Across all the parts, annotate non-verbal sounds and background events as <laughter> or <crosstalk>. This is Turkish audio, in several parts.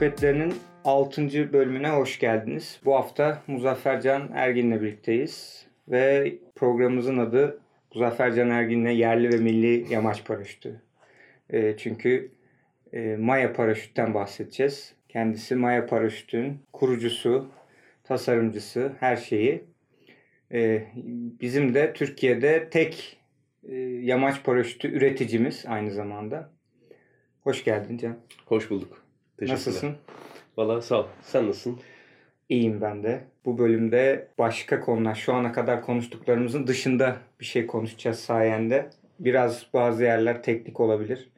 Sohbetlerinin 6. bölümüne hoş geldiniz. Bu hafta Muzaffer Ergin'le birlikteyiz ve programımızın adı Muzaffer Ergin'le yerli ve milli yamaç paraşütü. E, çünkü e, Maya paraşütten bahsedeceğiz. Kendisi Maya paraşütün kurucusu, tasarımcısı, her şeyi. E, bizim de Türkiye'de tek e, yamaç paraşütü üreticimiz aynı zamanda. Hoş geldin Can. Hoş bulduk. Nasılsın? Valla sağ ol. Sen nasılsın? İyiyim ben de. Bu bölümde başka konular, şu ana kadar konuştuklarımızın dışında bir şey konuşacağız sayende. Biraz bazı yerler teknik olabilir.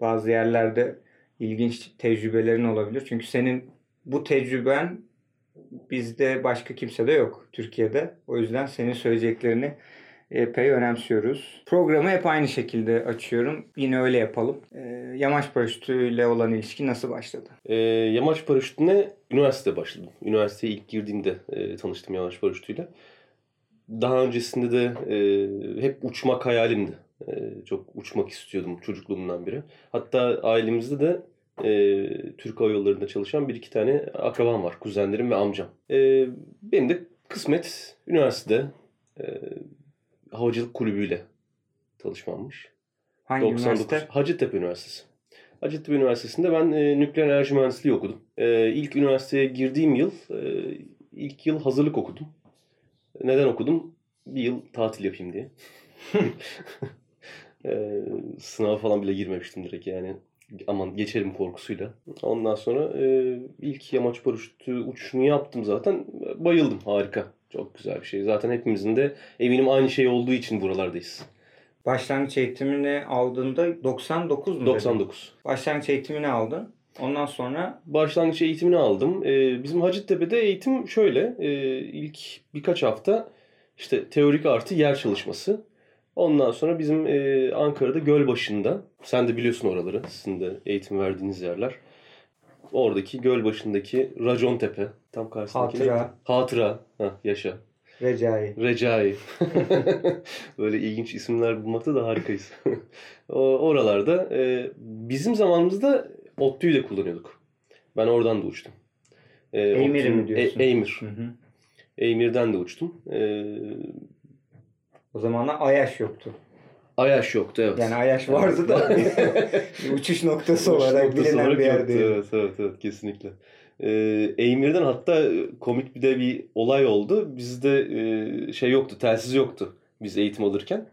Bazı yerlerde ilginç tecrübelerin olabilir. Çünkü senin bu tecrüben bizde başka kimse de yok Türkiye'de. O yüzden senin söyleyeceklerini epey önemsiyoruz. Programı hep aynı şekilde açıyorum. Yine öyle yapalım. E, yamaç paraşütüyle olan ilişki nasıl başladı? E, yamaç paraşütüne üniversitede başladım. Üniversiteye ilk girdiğimde e, tanıştım yamaç paraşütüyle. Daha öncesinde de e, hep uçmak hayalimdi. E, çok uçmak istiyordum çocukluğumdan beri. Hatta ailemizde de e, Türk Hava Yolları'nda çalışan bir iki tane akrabam var. Kuzenlerim ve amcam. E, benim de kısmet üniversitede e, havacılık kulübüyle tanışmammış. Hangi 99, üniversite? Hacettepe Üniversitesi. Hacettepe Üniversitesi'nde ben e, nükleer enerji mühendisliği okudum. E, ilk üniversiteye girdiğim yıl, e, ilk yıl hazırlık okudum. Neden okudum? Bir yıl tatil yapayım diye. <laughs> e, sınava falan bile girmemiştim direkt yani. Aman geçerim korkusuyla. Ondan sonra e, ilk yamaç paraşütü uçuşunu yaptım zaten. Bayıldım harika. Çok güzel bir şey. Zaten hepimizin de eminim aynı şey olduğu için buralardayız. Başlangıç eğitimini aldığında 99 mu? 99. Dedin? Başlangıç eğitimini aldın. Ondan sonra? Başlangıç eğitimini aldım. Ee, bizim Hacettepe'de eğitim şöyle. E, ilk birkaç hafta işte teorik artı yer çalışması. Ondan sonra bizim e, Ankara'da Gölbaşı'nda, sen de biliyorsun oraları, sizin de eğitim verdiğiniz yerler. Oradaki göl başındaki Racon Tepe. Tam karşısındaki. Hatıra. Hatıra. Heh, yaşa. Recai. Recai. <laughs> Böyle ilginç isimler bulmakta da harikayız. <laughs> o, oralarda e, bizim zamanımızda ODTÜ'yü de kullanıyorduk. Ben oradan da uçtum. E, Eymir'i mi diyorsun? E, Eymir. Hı hı. Eymir'den de uçtum. E, o zamanlar Ayaş yoktu. Ayaş yoktu evet. Yani Ayaş vardı da <laughs> uçuş noktası olarak noktası bilinen olarak bir yerde. Evet, evet, evet kesinlikle. Ee, Eymir'den hatta komik bir de bir olay oldu. Bizde e, şey yoktu, telsiz yoktu biz eğitim alırken.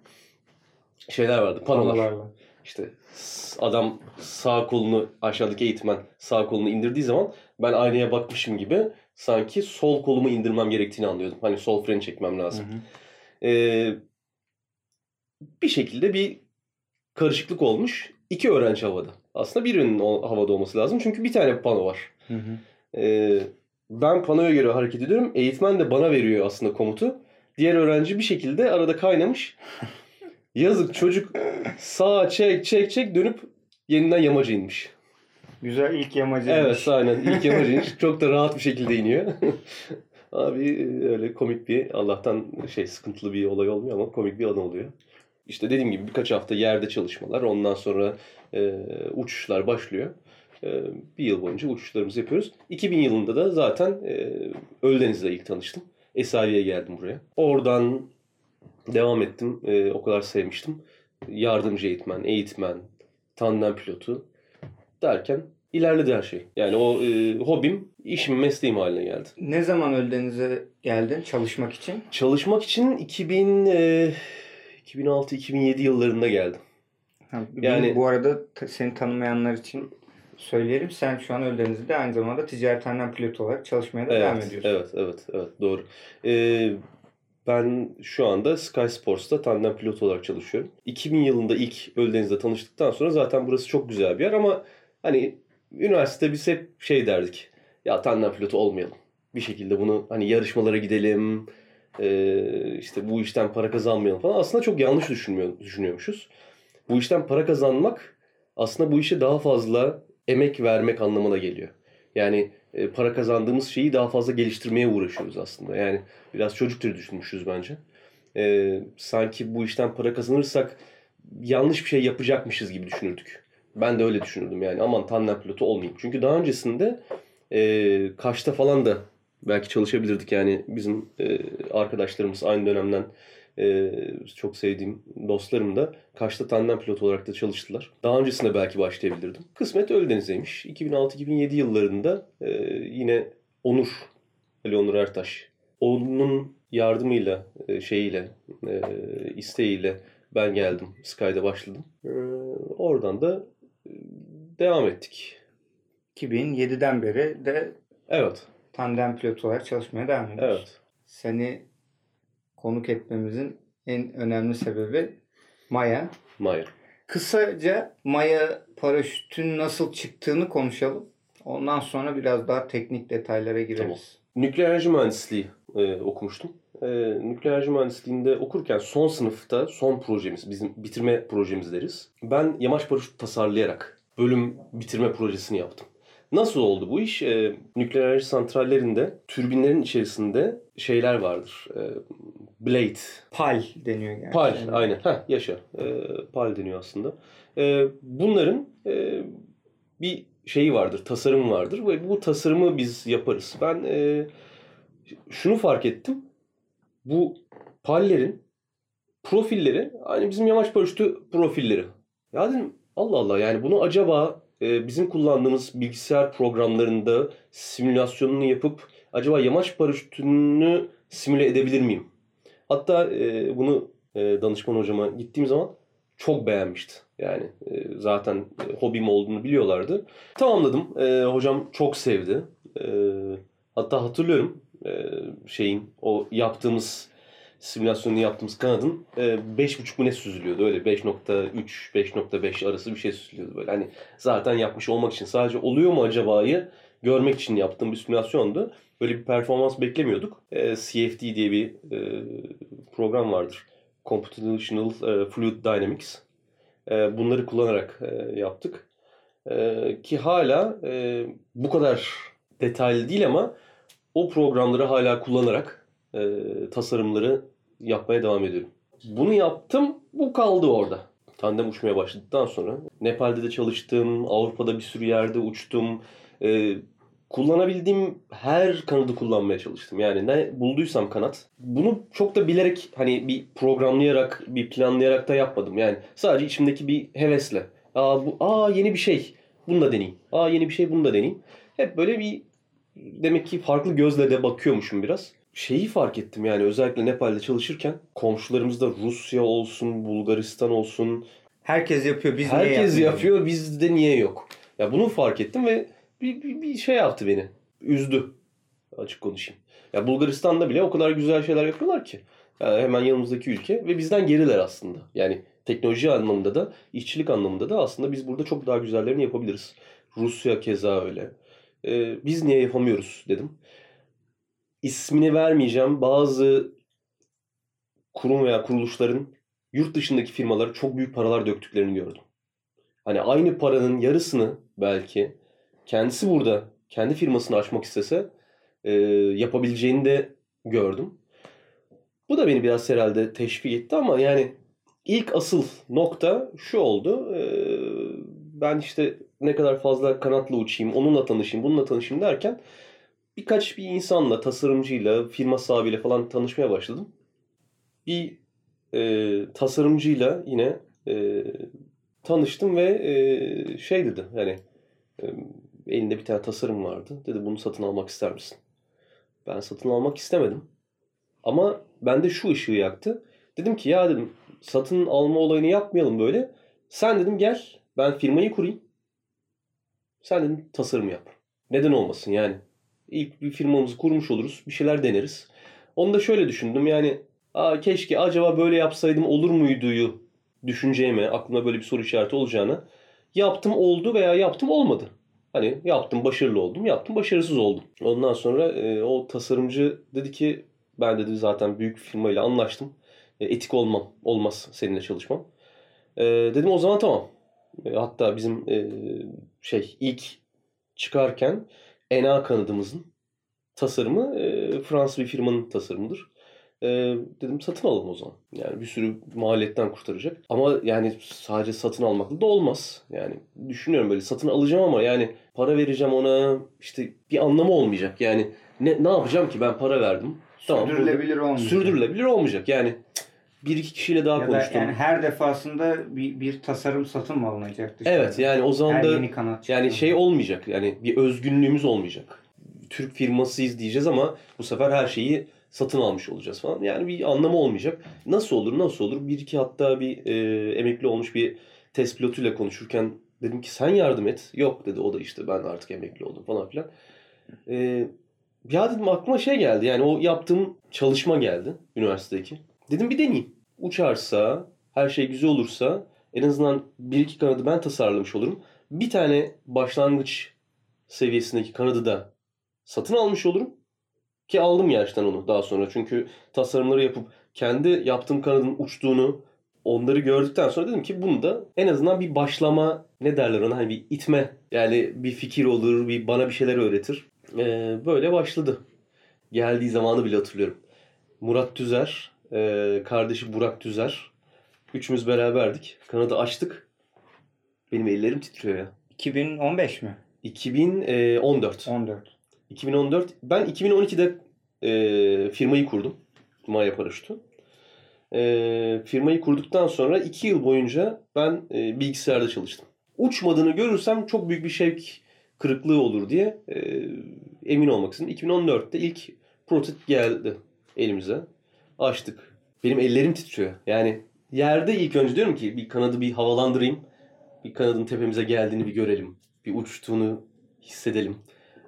Şeyler vardı, panolar. Panolarla. İşte adam sağ kolunu aşağıdaki eğitmen sağ kolunu indirdiği zaman ben aynaya bakmışım gibi sanki sol kolumu indirmem gerektiğini anlıyordum. Hani sol freni çekmem lazım. Hı hı. Ee, bir şekilde bir karışıklık olmuş. İki öğrenci havada. Aslında birinin havada olması lazım. Çünkü bir tane pano var. Hı hı. Ee, ben panoya göre hareket ediyorum. Eğitmen de bana veriyor aslında komutu. Diğer öğrenci bir şekilde arada kaynamış. <laughs> Yazık çocuk sağa çek çek çek dönüp yeniden yamaca inmiş. Güzel ilk yamacı Evet aynen ilk yamacı inmiş. <laughs> Çok da rahat bir şekilde iniyor. <laughs> Abi öyle komik bir Allah'tan şey sıkıntılı bir olay olmuyor ama komik bir anı oluyor. İşte dediğim gibi birkaç hafta yerde çalışmalar. Ondan sonra e, uçuşlar başlıyor. E, bir yıl boyunca uçuşlarımızı yapıyoruz. 2000 yılında da zaten e, Öldeniz'le ilk tanıştım. Esavi'ye geldim buraya. Oradan devam ettim. E, o kadar sevmiştim. Yardımcı eğitmen, eğitmen, tandem pilotu derken ilerledi her şey. Yani o e, hobim işim, mesleğim haline geldi. Ne zaman Öldeniz'e geldin çalışmak için? Çalışmak için 2000 e, 2006-2007 yıllarında geldim. Ha, yani bu arada seni tanımayanlar için söyleyelim. Sen şu an Öldeniz'de aynı zamanda ticarethaneden pilot olarak çalışmaya da evet, devam ediyorsun. Evet, evet, evet. Doğru. Ee, ben şu anda Sky Sports'ta tandem pilot olarak çalışıyorum. 2000 yılında ilk Öldeniz'de tanıştıktan sonra zaten burası çok güzel bir yer ama hani üniversitede biz hep şey derdik. Ya tandem pilotu olmayalım. Bir şekilde bunu hani yarışmalara gidelim, işte bu işten para kazanmayalım falan aslında çok yanlış düşünmüyor, düşünüyormuşuz. Bu işten para kazanmak aslında bu işe daha fazla emek vermek anlamına geliyor. Yani e, para kazandığımız şeyi daha fazla geliştirmeye uğraşıyoruz aslında. Yani biraz çocuk türü düşünmüşüz bence. E, sanki bu işten para kazanırsak yanlış bir şey yapacakmışız gibi düşünürdük. Ben de öyle düşünürdüm yani aman tandem pilotu olmayayım. Çünkü daha öncesinde e, Kaş'ta falan da belki çalışabilirdik yani bizim e, arkadaşlarımız aynı dönemden e, çok sevdiğim dostlarım da Kaş'ta tandem pilot olarak da çalıştılar. Daha öncesinde belki başlayabilirdim. Kısmet Ölüdeniz'deymiş. 2006-2007 yıllarında e, yine Onur, Ali Onur Ertaş. Onun yardımıyla, e, şeyiyle, e, isteğiyle ben geldim. Sky'da başladım. E, oradan da e, devam ettik. 2007'den beri de Evet, tandem pilot olarak çalışmaya devam ediyoruz. evet. Seni konuk etmemizin en önemli sebebi Maya. Maya. Kısaca Maya paraşütün nasıl çıktığını konuşalım. Ondan sonra biraz daha teknik detaylara gireriz. Nükleer enerji mühendisliği e, okumuştum. E, nükleer enerji mühendisliğinde okurken son sınıfta son projemiz, bizim bitirme projemiz deriz. Ben yamaç paraşüt tasarlayarak bölüm bitirme projesini yaptım. Nasıl oldu bu iş? E, nükleer enerji santrallerinde türbinlerin içerisinde şeyler vardır. E, blade, PAL deniyor yani. Pal, aynen. Heh, yaşa. Ee, pal deniyor aslında. Ee, bunların e, bir şeyi vardır, tasarımı vardır ve bu tasarımı biz yaparız. Ben e, şunu fark ettim. Bu pallerin profilleri aynı bizim yamaç paraşütü profilleri. Ya dedim Allah Allah yani bunu acaba e, bizim kullandığımız bilgisayar programlarında simülasyonunu yapıp acaba yamaç paraşütünü simüle edebilir miyim? Hatta e, bunu e, danışman hocama gittiğim zaman çok beğenmişti. Yani e, zaten hobim olduğunu biliyorlardı. Tamamladım. Hocam çok sevdi. Hatta hatırlıyorum şeyin o yaptığımız simülasyonunu yaptığımız kanadın e, 5.5 mu ne süzülüyordu öyle 5.3 5.5 arası bir şey süzülüyordu böyle hani zaten yapmış olmak için sadece oluyor mu acaba'yı görmek için yaptığım bir simülasyondu. Böyle bir performans beklemiyorduk. E, CFD diye bir e, program vardır. Computational e, Fluid Dynamics. E, bunları kullanarak e, yaptık. E, ki hala e, bu kadar detaylı değil ama o programları hala kullanarak e, tasarımları yapmaya devam ediyorum. Bunu yaptım, bu kaldı orada. Tandem uçmaya başladıktan sonra Nepal'de de çalıştım, Avrupa'da bir sürü yerde uçtum. E, kullanabildiğim her kanadı kullanmaya çalıştım. Yani ne bulduysam kanat. Bunu çok da bilerek hani bir programlayarak, bir planlayarak da yapmadım. Yani sadece içimdeki bir hevesle. Aa bu aa yeni bir şey. Bunu da deneyeyim. Aa yeni bir şey bunu da deneyeyim. Hep böyle bir demek ki farklı gözle de bakıyormuşum biraz. Şeyi fark ettim yani özellikle Nepal'de çalışırken komşularımızda Rusya olsun, Bulgaristan olsun Herkes yapıyor. Biz niye herkes yapıyor bizde niye yok? Ya bunu fark ettim ve bir, bir, bir şey yaptı beni. Üzdü. Açık konuşayım. Ya Bulgaristan'da bile o kadar güzel şeyler yapıyorlar ki. Yani hemen yanımızdaki ülke ve bizden geriler aslında. Yani teknoloji anlamında da, işçilik anlamında da aslında biz burada çok daha güzellerini yapabiliriz. Rusya keza öyle. Ee, biz niye yapamıyoruz dedim. İsmini vermeyeceğim bazı kurum veya kuruluşların yurt dışındaki firmalara çok büyük paralar döktüklerini gördüm. Hani aynı paranın yarısını belki kendisi burada kendi firmasını açmak istese e, yapabileceğini de gördüm. Bu da beni biraz herhalde teşvik etti ama yani ilk asıl nokta şu oldu. E, ben işte ne kadar fazla kanatla uçayım, onunla tanışayım, bununla tanışayım derken birkaç bir insanla, tasarımcıyla, firma sahibiyle falan tanışmaya başladım. Bir e, tasarımcıyla yine e, tanıştım ve e, şey dedi yani e, elinde bir tane tasarım vardı. Dedi bunu satın almak ister misin? Ben satın almak istemedim. Ama bende şu ışığı yaktı. Dedim ki ya dedim satın alma olayını yapmayalım böyle. Sen dedim gel ben firmayı kurayım. Sen dedim tasarım yap. Neden olmasın yani. İlk bir firmamızı kurmuş oluruz. Bir şeyler deneriz. Onu da şöyle düşündüm yani Aa, keşke acaba böyle yapsaydım olur muyduyu düşüneceğime, aklımda böyle bir soru işareti olacağını yaptım oldu veya yaptım olmadı. Hani yaptım başarılı oldum, yaptım başarısız oldum. Ondan sonra e, o tasarımcı dedi ki ben dedi zaten büyük firmayla anlaştım. E, etik olmam, olmaz seninle çalışmam. E, dedim o zaman tamam. E, hatta bizim e, şey ilk çıkarken ENA kanadımızın tasarımı e, Fransız bir firmanın tasarımıdır. Ee, dedim satın alalım o zaman. Yani bir sürü maliyetten kurtaracak. Ama yani sadece satın almakla da olmaz. Yani düşünüyorum böyle satın alacağım ama yani para vereceğim ona işte bir anlamı olmayacak. Yani ne, ne yapacağım ki ben para verdim. Tamam, Sürdürülebilir olmayacak. Sürdürülebilir olmayacak. Yani bir iki kişiyle daha Ya da konuştum. yani her defasında bir, bir tasarım satın mı alınacak dışarıda? Evet yani o zaman her da yeni kanat yani şey olmayacak. Yani bir özgünlüğümüz olmayacak. Türk firmasıyız diyeceğiz ama bu sefer her şeyi satın almış olacağız falan. Yani bir anlamı olmayacak. Nasıl olur nasıl olur? Bir iki hatta bir e, emekli olmuş bir test pilotuyla konuşurken dedim ki sen yardım et. Yok dedi o da işte ben artık emekli oldum falan filan. E, ya dedim aklıma şey geldi yani o yaptığım çalışma geldi üniversitedeki. Dedim bir deneyeyim. Uçarsa, her şey güzel olursa en azından bir iki kanadı ben tasarlamış olurum. Bir tane başlangıç seviyesindeki kanadı da satın almış olurum. Ki aldım gerçekten onu daha sonra. Çünkü tasarımları yapıp kendi yaptığım kanadın uçtuğunu onları gördükten sonra dedim ki bunu da en azından bir başlama ne derler ona hani bir itme yani bir fikir olur bir bana bir şeyler öğretir. Ee, böyle başladı. Geldiği zamanı bile hatırlıyorum. Murat Düzer, e, kardeşi Burak Düzer. Üçümüz beraberdik. Kanadı açtık. Benim ellerim titriyor ya. 2015 mi? 2014. 14. 2014. Ben 2012'de e, firmayı kurdum. Maya Paraşütü. E, firmayı kurduktan sonra 2 yıl boyunca ben e, bilgisayarda çalıştım. Uçmadığını görürsem çok büyük bir şevk kırıklığı olur diye e, emin olmak istedim. 2014'te ilk prototip geldi elimize. Açtık. Benim ellerim titriyor. Yani yerde ilk önce diyorum ki bir kanadı bir havalandırayım. Bir kanadın tepemize geldiğini bir görelim. Bir uçtuğunu hissedelim.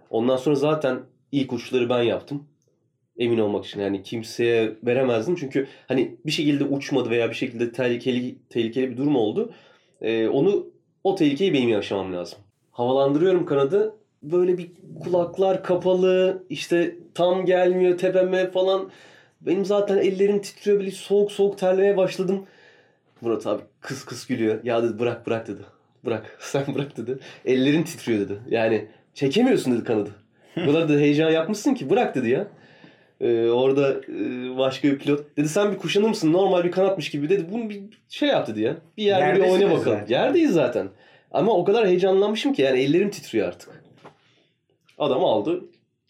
Ondan sonra zaten ilk uçuşları ben yaptım. Emin olmak için yani kimseye veremezdim çünkü hani bir şekilde uçmadı veya bir şekilde tehlikeli tehlikeli bir durum oldu. Ee, onu o tehlikeyi benim yaşamam lazım. Havalandırıyorum kanadı. Böyle bir kulaklar kapalı işte tam gelmiyor tepeme falan. Benim zaten ellerim titriyor böyle soğuk soğuk terlemeye başladım. Murat abi kıs kıs gülüyor. Ya dedi bırak bırak dedi. Bırak <laughs> sen bırak dedi. Ellerin titriyor dedi. Yani çekemiyorsun dedi kanadı. O kadar da heyecan yapmışsın ki bırak dedi ya. Ee, orada e, başka bir pilot dedi sen bir kuşanır mısın normal bir kanatmış gibi dedi. Bunu bir şey yap dedi ya. Bir yerde bir oyna bakalım. zaten. Yerdeyiz zaten. Ama o kadar heyecanlanmışım ki yani ellerim titriyor artık. Adam aldı.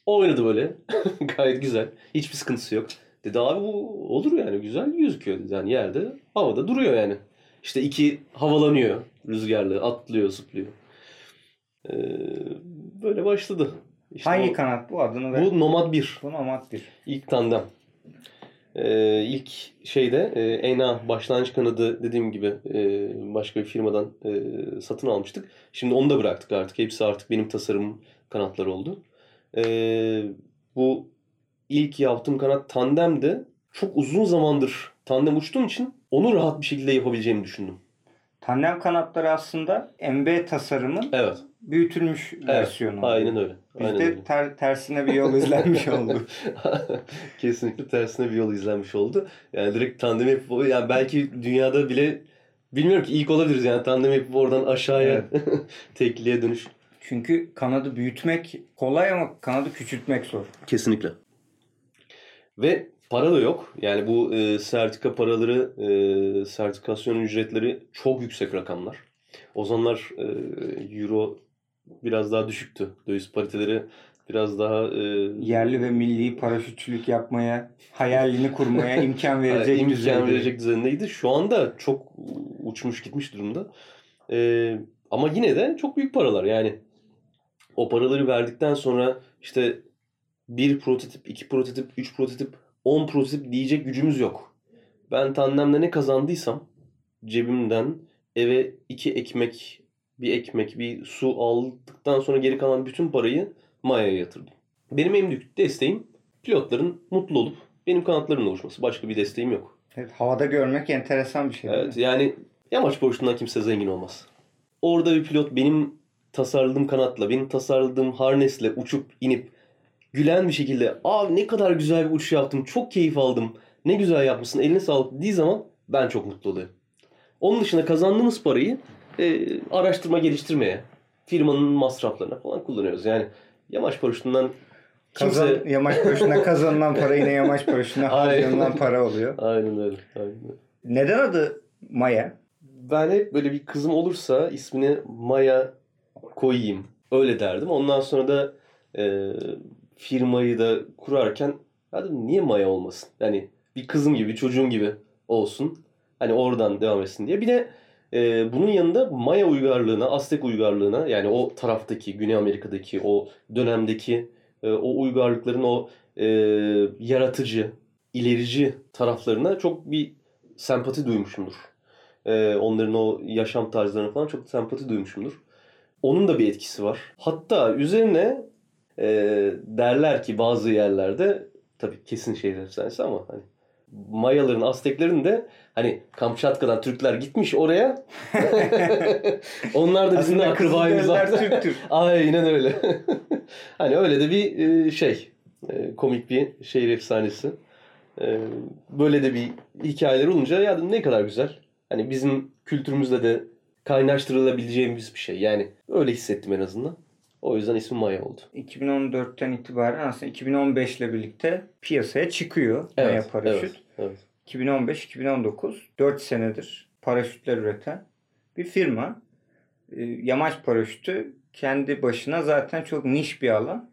Oynadı böyle. <laughs> Gayet güzel. Hiçbir sıkıntısı yok. Dedi abi bu olur yani güzel gözüküyor dedi. Yani yerde havada duruyor yani. İşte iki havalanıyor rüzgarlı atlıyor zıplıyor. Ee, böyle başladı. İşte Hangi o- kanat bu adını ver. Bu Nomad 1. Bu Nomad 1. İlk tandem. Ee, ilk şeyde e, ENA başlangıç kanadı dediğim gibi e, başka bir firmadan e, satın almıştık. Şimdi onu da bıraktık artık. Hepsi artık benim tasarım kanatları oldu. Ee, bu ilk yaptığım kanat tandemdi. Çok uzun zamandır tandem uçtuğum için onu rahat bir şekilde yapabileceğimi düşündüm. Tandem kanatları aslında MB tasarımın Evet. büyütülmüş versiyonu. Aynen öyle. Aynen Bizde öyle. ter- tersine bir yol izlenmiş oldu. <laughs> Kesinlikle tersine bir yol izlenmiş oldu. Yani direkt tandem yapıp yani belki dünyada bile bilmiyorum ki ilk olabiliriz yani tandem yapıp oradan aşağıya <laughs> tekliğe dönüş. Çünkü kanadı büyütmek kolay ama kanadı küçültmek zor. Kesinlikle. Ve para da yok. Yani bu e, sertifika paraları, e, sertifikasyon ücretleri çok yüksek rakamlar. O zamanlar e, euro biraz daha düşüktü. Döviz pariteleri biraz daha e, Yerli ve milli paraşütçülük yapmaya, hayalini kurmaya <laughs> imkan verecek imkan düzeyde. verecek düzeyindeydi. Şu anda çok uçmuş gitmiş durumda. Ee, ama yine de çok büyük paralar. Yani o paraları verdikten sonra işte bir prototip, iki prototip, üç prototip, on prototip diyecek gücümüz yok. Ben tandemde ne kazandıysam cebimden eve iki ekmek, bir ekmek, bir su aldıktan sonra geri kalan bütün parayı Maya'ya yatırdım. Benim en büyük desteğim pilotların mutlu olup benim kanatlarımla uçması. Başka bir desteğim yok. Evet, havada görmek enteresan bir şey. Evet yani yamaç paraşütünden kimse zengin olmaz. Orada bir pilot benim tasarladığım kanatla, benim tasarladığım harnesle uçup inip gülen bir şekilde aa ne kadar güzel bir uçuş yaptım, çok keyif aldım, ne güzel yapmışsın, eline sağlık dediği zaman ben çok mutlu oluyorum. Onun dışında kazandığımız parayı e, araştırma geliştirmeye, firmanın masraflarına falan kullanıyoruz. Yani yamaç paraşütünden Kazan, Kimse... Yamaç paraşütüne <laughs> kazanılan para yine yamaç paraşütüne Aynen. harcanılan para oluyor. Aynen öyle. Aynen öyle. Neden adı Maya? Ben hep böyle bir kızım olursa ismini Maya koyayım. Öyle derdim. Ondan sonra da e, firmayı da kurarken ya dedim, niye Maya olmasın? Yani bir kızım gibi, çocuğum gibi olsun. Hani oradan devam etsin diye. Bir de e, bunun yanında Maya uygarlığına, Aztek uygarlığına yani o taraftaki, Güney Amerika'daki o dönemdeki e, o uygarlıkların o e, yaratıcı, ilerici taraflarına çok bir sempati duymuşumdur. E, onların o yaşam tarzlarına falan çok sempati duymuşumdur. Onun da bir etkisi var. Hatta üzerine e, derler ki bazı yerlerde tabii kesin şehir efsanesi ama hani Mayaların, Azteklerin de hani Kamçatka'dan Türkler gitmiş oraya. <laughs> Onlar da Aslında akrabayız. Kızılderililer Türktür. <laughs> Aynen öyle. <laughs> hani öyle de bir e, şey. e, Komik bir şehir efsanesi. E, Böyle de bir hikayeler olunca ya ne kadar güzel. Hani bizim kültürümüzle de kaynaştırılabileceğimiz bir şey. Yani öyle hissettim en azından. O yüzden ismi Maya oldu. 2014'ten itibaren aslında 2015 ile birlikte piyasaya çıkıyor Maya paraşüt. Evet, evet. 2015-2019 4 senedir paraşütler üreten bir firma. Ee, Yamaç paraşütü kendi başına zaten çok niş bir alan.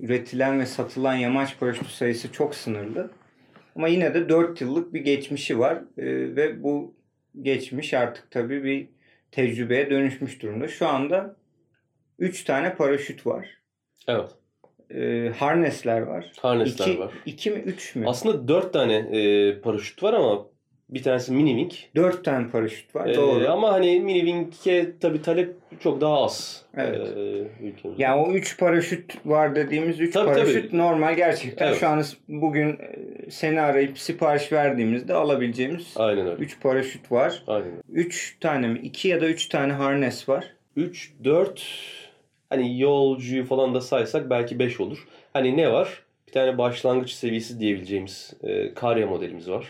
Üretilen ve satılan yamaç paraşütü sayısı çok sınırlı. Ama yine de 4 yıllık bir geçmişi var Ee, ve bu geçmiş artık tabii bir tecrübeye dönüşmüş durumda. Şu anda 3 tane paraşüt var. Evet. Ee, harnesler var. Harnesler İki, var. 2 mi 3 mü? Aslında dört tane e, paraşüt var ama bir tanesi mini wing. 4 tane paraşüt var. E, Doğru. ama hani mini wing'e tabii talep çok daha az. Evet. E, ülkemizde. Yani o 3 paraşüt var dediğimiz 3 Tabii, paraşüt tabii. normal gerçekten Evet. şu an bugün e, seni arayıp sipariş verdiğimizde alabileceğimiz Aynen öyle. 3 paraşüt var. Aynen öyle. 3 tane mi? 2 ya da 3 tane harnes var. 3, 4 hani yolcuyu falan da saysak belki 5 olur. Hani ne var? Bir tane başlangıç seviyesi diyebileceğimiz e, Karya modelimiz var.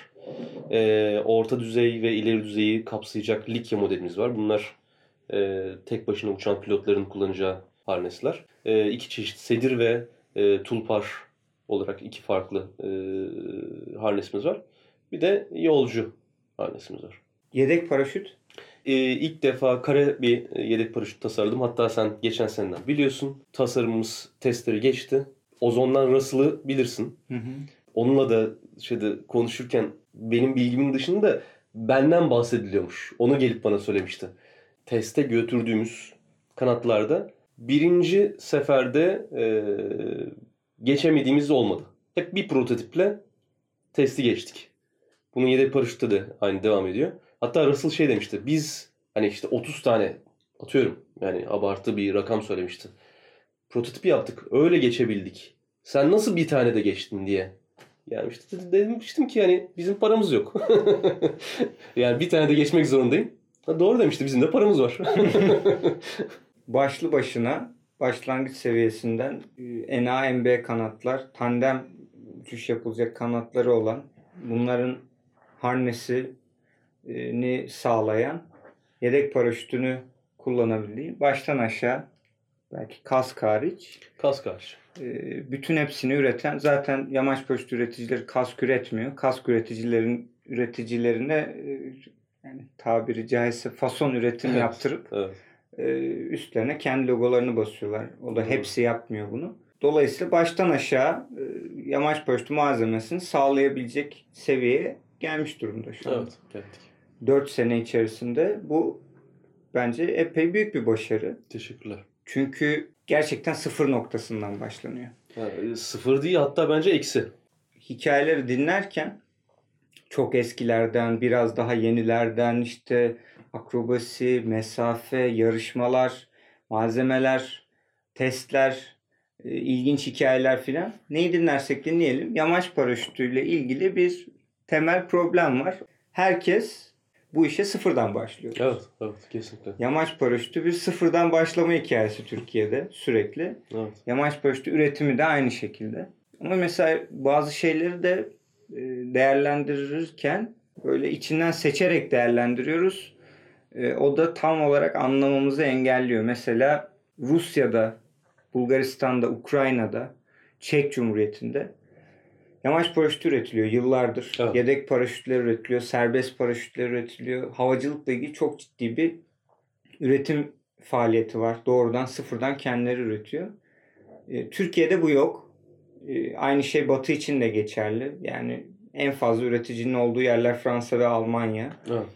E, orta düzey ve ileri düzeyi kapsayacak Likya modelimiz var. Bunlar e, tek başına uçan pilotların kullanacağı harnesler. E, iki çeşit sedir ve e, tulpar olarak iki farklı e, harnesimiz var. Bir de yolcu harnesimiz var. Yedek paraşüt. Ee, ilk defa kare bir e, yedek paraşüt tasarladım. Hatta sen geçen seneden biliyorsun. Tasarımımız testleri geçti. Ozondan Russell'ı bilirsin. Hı hı. Onunla da şeyde konuşurken benim bilgimin dışında benden bahsediliyormuş. Onu gelip bana söylemişti. Teste götürdüğümüz kanatlarda birinci seferde e, geçemediğimiz olmadı. Hep bir prototiple testi geçtik. Bunun yedek paraşütte de aynı devam ediyor. Hatta Russell şey demişti. Biz hani işte 30 tane atıyorum yani abartı bir rakam söylemişti. Prototip yaptık. Öyle geçebildik. Sen nasıl bir tane de geçtin diye. Yani işte demiştim ki yani bizim paramız yok. <laughs> yani bir tane de geçmek zorundayım. Ha, doğru demişti bizim de paramız var. <laughs> Başlı başına başlangıç seviyesinden e, NA MB kanatlar, tandem uçuş yapılacak kanatları olan bunların harnesini sağlayan yedek paraşütünü kullanabildiği baştan aşağı belki kask hariç Kas karşı. e, bütün hepsini üreten zaten yamaç paraşütü üreticileri kask üretmiyor. Kask üreticilerin üreticilerine e, yani tabiri caizse fason üretim Evet. yaptırıp Evet. e, üstlerine kendi logolarını basıyorlar. O da hepsi yapmıyor bunu. Dolayısıyla baştan aşağı yamaç paraşütü malzemesini sağlayabilecek seviyeye gelmiş durumda şu an. Evet. Geldik. 4 sene içerisinde bu bence epey büyük bir başarı. Teşekkürler. Çünkü gerçekten sıfır noktasından başlanıyor. Ha, e, sıfır değil hatta bence eksi. Hikayeleri dinlerken çok eskilerden, biraz daha yenilerden işte akrobasi, mesafe, yarışmalar, malzemeler, testler, e, ilginç hikayeler filan. Neyi dinlersek dinleyelim. Yamaç paraşütüyle ilgili bir temel problem var. Herkes bu işe sıfırdan başlıyor. Evet. Evet. Kesinlikle. Yamaç paraşütü bir sıfırdan başlama hikayesi Türkiye'de sürekli. Evet. Yamaç paraşütü üretimi de aynı şekilde. Ama mesela bazı şeyleri de e, değerlendirirken böyle içinden seçerek değerlendiriyoruz. E, O da tam olarak anlamamızı engelliyor. Mesela Rusya'da, Bulgaristan'da, Ukrayna'da Çek Cumhuriyeti'nde. Yamaç paraşütü üretiliyor yıllardır. Evet. Yedek paraşütler üretiliyor, serbest paraşütler üretiliyor. Havacılıkla ilgili çok ciddi bir üretim faaliyeti var. Doğrudan sıfırdan kendileri üretiyor. E, Türkiye'de bu yok. E, aynı şey Batı için de geçerli. Yani en fazla üreticinin olduğu yerler Fransa ve Almanya. Evet.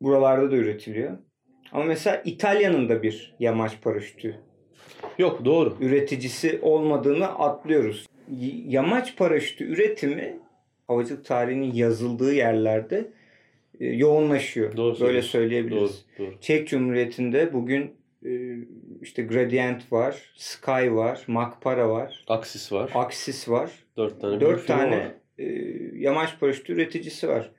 Buralarda da üretiliyor. Ama mesela İtalya'nın da bir yamaç paraşütü Yok doğru. üreticisi olmadığını atlıyoruz. Yamaç paraşütü üretimi havacılık tarihinin yazıldığı yerlerde e, yoğunlaşıyor. Doğru Böyle söyleyebiliriz. Doğru. Doğru. Çek Cumhuriyeti'nde bugün e, işte Gradient var, Sky var, Makpara var, Aksis var. Axis var. Dört tane Dört tane var. e, yamaç paraşütü üreticisi var.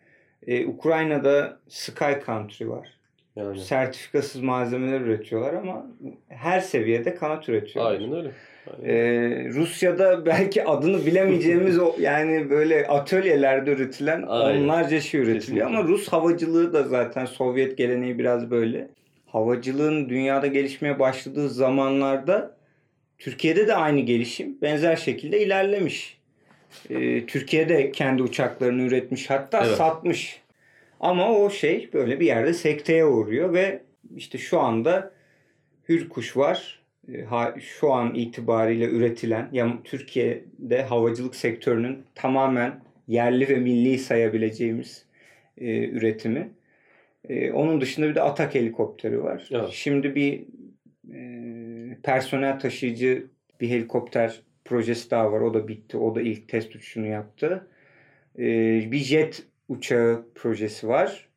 E, Ukrayna'da Sky Country var. Yani. Sertifikasız malzemeler üretiyorlar ama her seviyede kanat üretiyorlar. Aynen öyle. Ee, Rusya'da belki adını bilemeyeceğimiz o yani böyle atölyelerde üretilen Aynen. onlarca şey üretiliyor Kesinlikle. ama Rus havacılığı da zaten Sovyet geleneği biraz böyle. Havacılığın dünyada gelişmeye başladığı zamanlarda Türkiye'de de aynı gelişim benzer şekilde ilerlemiş. Ee, Türkiye'de kendi uçaklarını üretmiş hatta Evet. satmış. Ama o şey böyle bir yerde sekteye uğruyor ve işte şu anda Hürkuş var. E, Şu an itibariyle üretilen ya Türkiye'de havacılık sektörünün tamamen yerli ve milli sayabileceğimiz e, üretimi. E, onun dışında bir de Atak helikopteri var. Evet. Şimdi bir e, personel taşıyıcı bir helikopter projesi daha var. O da bitti. O da ilk test uçuşunu yaptı. E, bir jet uçağı projesi var.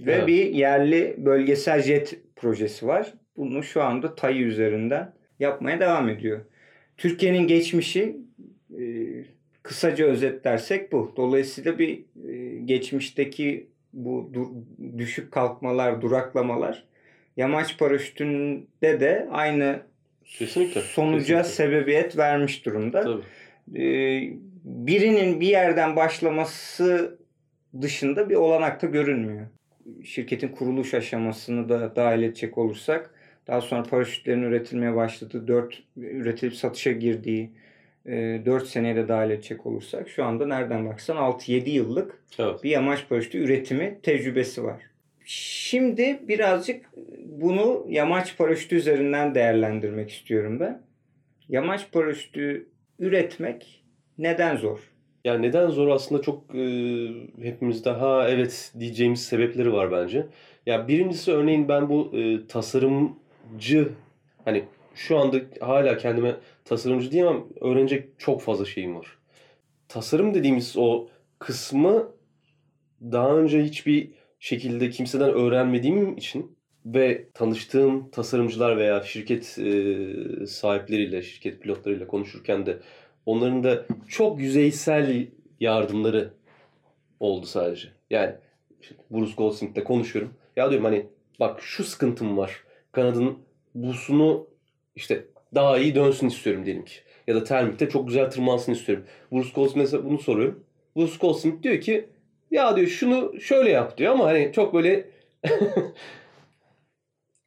Ve Evet. bir yerli bölgesel jet projesi var. Bunu şu anda TAI üzerinden yapmaya devam ediyor. Türkiye'nin geçmişi e, kısaca özetlersek bu. Dolayısıyla bir e, geçmişteki bu dur- düşük kalkmalar, duraklamalar yamaç paraşütünde de aynı Kesinlikle. sonuca Kesinlikle. sebebiyet vermiş durumda. Tabii. Ee, birinin bir yerden başlaması dışında bir olanak da görünmüyor. Şirketin kuruluş aşamasını da dahil edecek olursak daha sonra paraşütlerin üretilmeye başladığı, 4 üretilip satışa girdiği 4 seneye de dahil edecek olursak şu anda nereden baksan 6-7 yıllık Evet. bir yamaç paraşütü üretimi tecrübesi var. Şimdi birazcık bunu yamaç paraşütü üzerinden değerlendirmek istiyorum ben. Yamaç paraşütü üretmek neden zor? Yani neden zor aslında çok e, hepimizde ha evet diyeceğimiz sebepleri var bence. Ya birincisi örneğin ben bu e, tasarımcı hani şu anda hala kendime tasarımcı diyemem öğrenecek çok fazla şeyim var. Tasarım dediğimiz o kısmı daha önce hiçbir şekilde kimseden öğrenmediğim için ve tanıştığım tasarımcılar veya şirket e, sahipleriyle, şirket pilotlarıyla konuşurken de onların da çok yüzeysel yardımları oldu sadece. Yani işte Bruce Goldsmith'le konuşuyorum. Ya diyorum hani bak şu sıkıntım var. Kanadın busunu işte daha iyi dönsün istiyorum diyelim ki. Ya da termikte çok güzel tırmansın istiyorum. Bruce Goldsmith'e bunu soruyorum. Bruce Goldsmith diyor ki ya diyor şunu şöyle yap diyor ama hani çok böyle <laughs>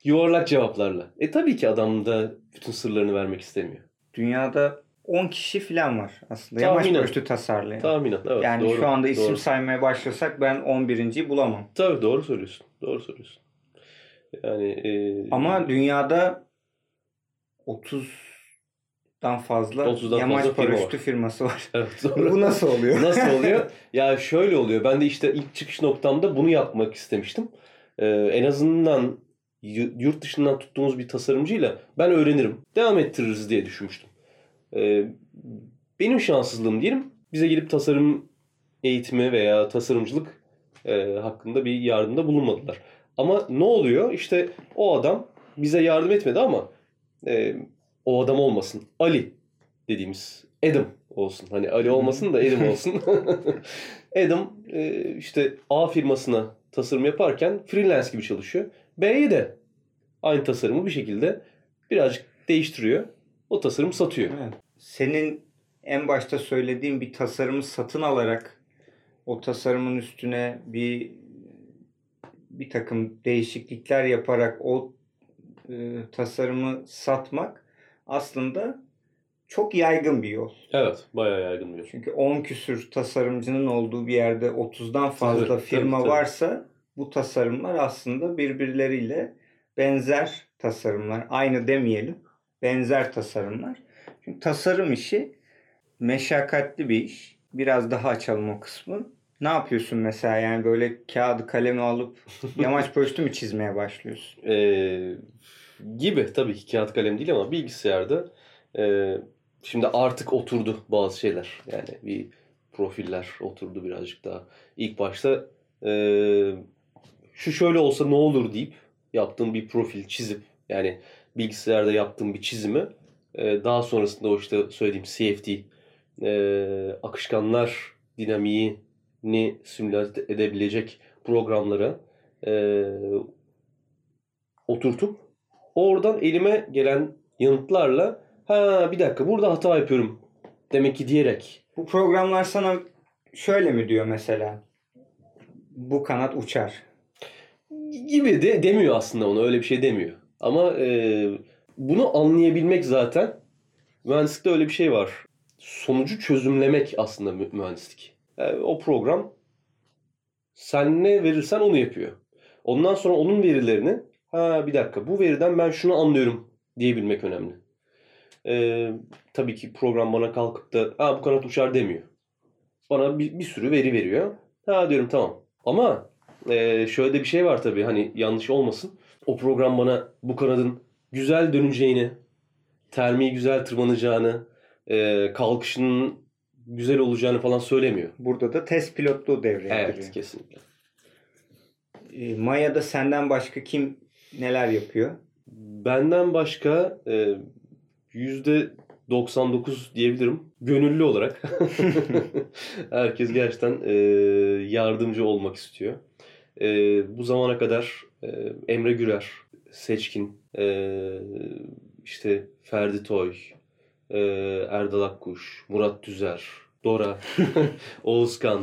yuvarlak cevaplarla. E tabii ki adam da bütün sırlarını vermek istemiyor. Dünyada 10 kişi falan var aslında yamaç Tahminen. paraşütü tasarlayan. Tahminen evet yani doğru. şu anda isim doğru. saymaya başlasak ben 11.yi bulamam. Tabii doğru söylüyorsun. Doğru söylüyorsun. Yani e, Ama dünyada 30'dan fazla 30'dan yamaç fazla firma paraşütü firması var. <laughs> evet doğru. Bu nasıl oluyor? Nasıl oluyor? <laughs> Ya şöyle oluyor. Ben de işte ilk çıkış noktamda bunu yapmak istemiştim. Ee, en azından yurt dışından tuttuğumuz bir tasarımcıyla ben öğrenirim. Devam ettiririz diye düşünmüştüm. Ee, benim şanssızlığım diyelim. Bize gelip tasarım eğitimi veya tasarımcılık e, hakkında bir yardımda bulunmadılar. Ama ne oluyor? İşte o adam bize yardım etmedi ama e, o adam olmasın. Ali dediğimiz Adam olsun. Hani Ali olmasın da Adam olsun. <laughs> Adam e, işte A firmasına tasarım yaparken freelance gibi çalışıyor. B'ye de aynı tasarımı bir şekilde birazcık değiştiriyor. O tasarımı satıyor. Evet. Senin en başta söylediğin bir tasarımı satın alarak o tasarımın üstüne bir bir takım değişiklikler yaparak o e, tasarımı satmak aslında çok yaygın bir yol. Evet, bayağı yaygın bir yol. Çünkü 10 küsür tasarımcının olduğu bir yerde 30'dan fazla Tabii, firma tabii, tabii. varsa bu tasarımlar aslında birbirleriyle benzer tasarımlar. Aynı demeyelim. Benzer tasarımlar. Çünkü tasarım işi meşakkatli bir iş. Biraz daha açalım o kısmı. Ne yapıyorsun mesela yani böyle kağıdı kalemi alıp <laughs> yamaç paraşütü mü çizmeye başlıyorsun? Ee, gibi tabii ki kağıt kalem değil ama bilgisayarda e, şimdi artık oturdu bazı şeyler. Yani bir profiller oturdu birazcık daha. İlk başta e, şu şöyle olsa ne olur deyip yaptığım bir profil çizip yani bilgisayarda yaptığım bir çizimi e, daha sonrasında o işte söylediğim CFD e, akışkanlar dinamiğini simüle edebilecek programlara e, oturtup oradan elime gelen yanıtlarla ha bir dakika burada hata yapıyorum demek ki diyerek Bu programlar sana şöyle mi diyor mesela? Bu kanat uçar. gibi de demiyor aslında onu öyle bir şey demiyor. Ama e, bunu anlayabilmek zaten mühendislikte öyle bir şey var. Sonucu çözümlemek aslında mü- mühendislik. Yani o program sen ne verirsen onu yapıyor. Ondan sonra onun verilerini ha bir dakika bu veriden ben şunu anlıyorum diyebilmek önemli. E, tabii ki program bana kalkıp da ha bu kanat uçar demiyor. Bana bir, bir sürü veri veriyor. Ha diyorum tamam. Ama ee, şöyle bir şey var tabii hani yanlış olmasın. O program bana bu kanadın güzel döneceğini, termiği güzel tırmanacağını, e, kalkışının güzel olacağını falan söylemiyor. Burada da test pilotluğu devreye Evet giriyor. kesinlikle. E, Maya'da senden başka kim neler yapıyor? Benden başka e, yüzde 99 diyebilirim. Gönüllü olarak. <laughs> <laughs> Herkes gerçekten e, yardımcı olmak istiyor. E, bu zamana kadar e, Emre Gürer, Seçkin, e, işte Ferdi Toy, e, Erdal Akkuş, Murat Düzer, Dora, <laughs> Oğuzkan.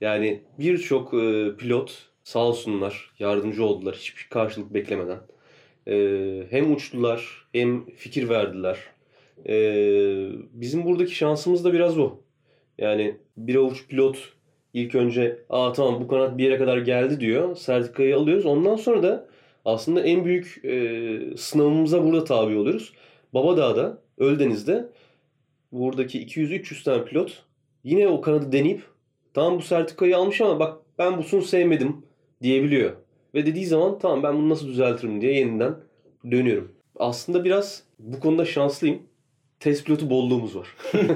Yani birçok e, pilot sağ olsunlar yardımcı oldular hiçbir karşılık beklemeden. E, hem uçtular hem fikir verdiler. E, bizim buradaki şansımız da biraz o. Yani bir avuç pilot ilk önce aa tamam bu kanat bir yere kadar geldi diyor. Sertifikayı alıyoruz. Ondan sonra da aslında en büyük e, sınavımıza burada tabi oluyoruz. Babadağ'da, Öldeniz'de buradaki 200-300 tane pilot yine o kanadı deneyip tamam bu sertifikayı almış ama bak ben busunu sevmedim diyebiliyor. Ve dediği zaman tamam ben bunu nasıl düzeltirim diye yeniden dönüyorum. Aslında biraz bu konuda şanslıyım. Test pilotu bolluğumuz var. <laughs>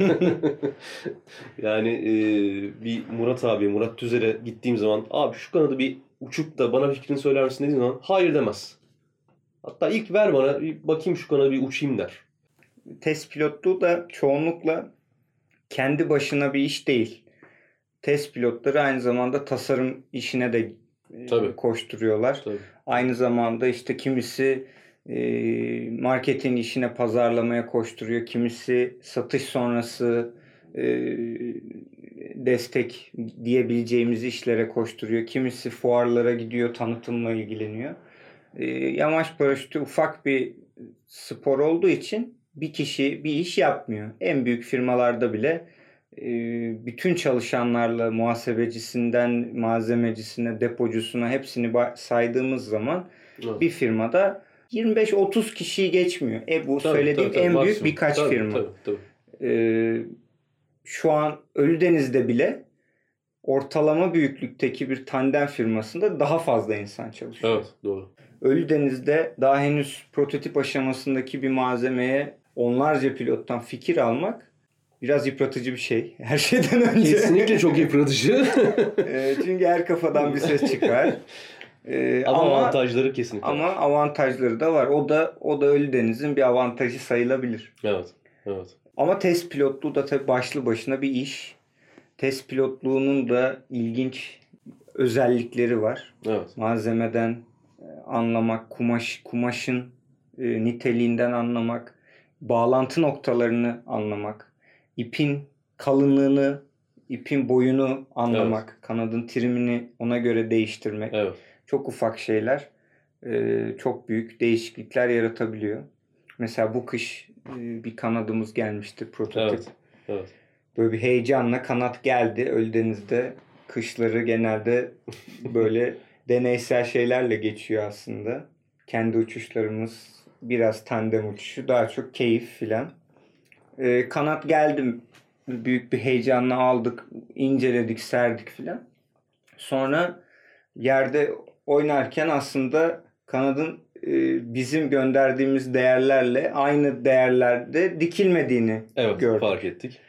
yani e, bir Murat abi, Murat Tüzer'e gittiğim zaman abi şu kanadı bir uçup da bana fikrini söyler misin dediğim zaman hayır demez. Hatta ilk ver bana bakayım şu kanadı bir uçayım der. Test pilotluğu da çoğunlukla kendi başına bir iş değil. Test pilotları aynı zamanda tasarım işine de e, Tabii. koşturuyorlar. Tabii. Aynı zamanda işte kimisi e, marketing işine pazarlamaya koşturuyor. Kimisi satış sonrası e, destek diyebileceğimiz işlere koşturuyor. Kimisi fuarlara gidiyor, tanıtımla ilgileniyor. E, yamaç paraşütü ufak bir spor olduğu için bir kişi bir iş yapmıyor. En büyük firmalarda bile e, bütün çalışanlarla muhasebecisinden malzemecisine, depocusuna hepsini saydığımız zaman Evet. bir firmada 25-30 kişiyi geçmiyor. E bu Tabii, söylediğim tabii, tabii, en büyük maksimum. birkaç Tabii, firma. Tabii, tabii. Ee, şu an Ölüdeniz'de bile ortalama büyüklükteki bir tandem firmasında daha fazla insan çalışıyor. Evet doğru. Ölüdeniz'de daha henüz prototip aşamasındaki bir malzemeye onlarca pilottan fikir almak biraz yıpratıcı bir şey. <laughs> Her şeyden önce. Kesinlikle çok yıpratıcı. <laughs> Ee, çünkü her kafadan bir ses çıkar. <laughs> Ee, ama, ama avantajları kesinlikle. ama avantajları da var. O da o da Ölüdeniz'in bir avantajı sayılabilir. Evet. Evet. Ama test pilotluğu da tabii başlı başına bir iş. Test pilotluğunun da ilginç özellikleri var. Evet. Malzemeden e, anlamak, kumaş kumaşın e, niteliğinden anlamak, bağlantı noktalarını anlamak, ipin kalınlığını, ipin boyunu anlamak, kanadın trimini ona göre değiştirmek. Evet. Çok ufak şeyler e, çok büyük değişiklikler yaratabiliyor. Mesela bu kış e, bir kanadımız gelmişti prototip. Evet. Evet. Böyle bir heyecanla kanat geldi. Ölüdeniz'de kışları genelde böyle <laughs> deneysel şeylerle geçiyor aslında. Kendi uçuşlarımız biraz tandem uçuşu. Daha çok keyif filan. Ee, kanat geldim. Büyük bir heyecanla aldık. inceledik, serdik filan. Sonra yerde oynarken aslında kanadın e, bizim gönderdiğimiz değerlerle aynı değerlerde dikilmediğini Evet gördük. fark ettik.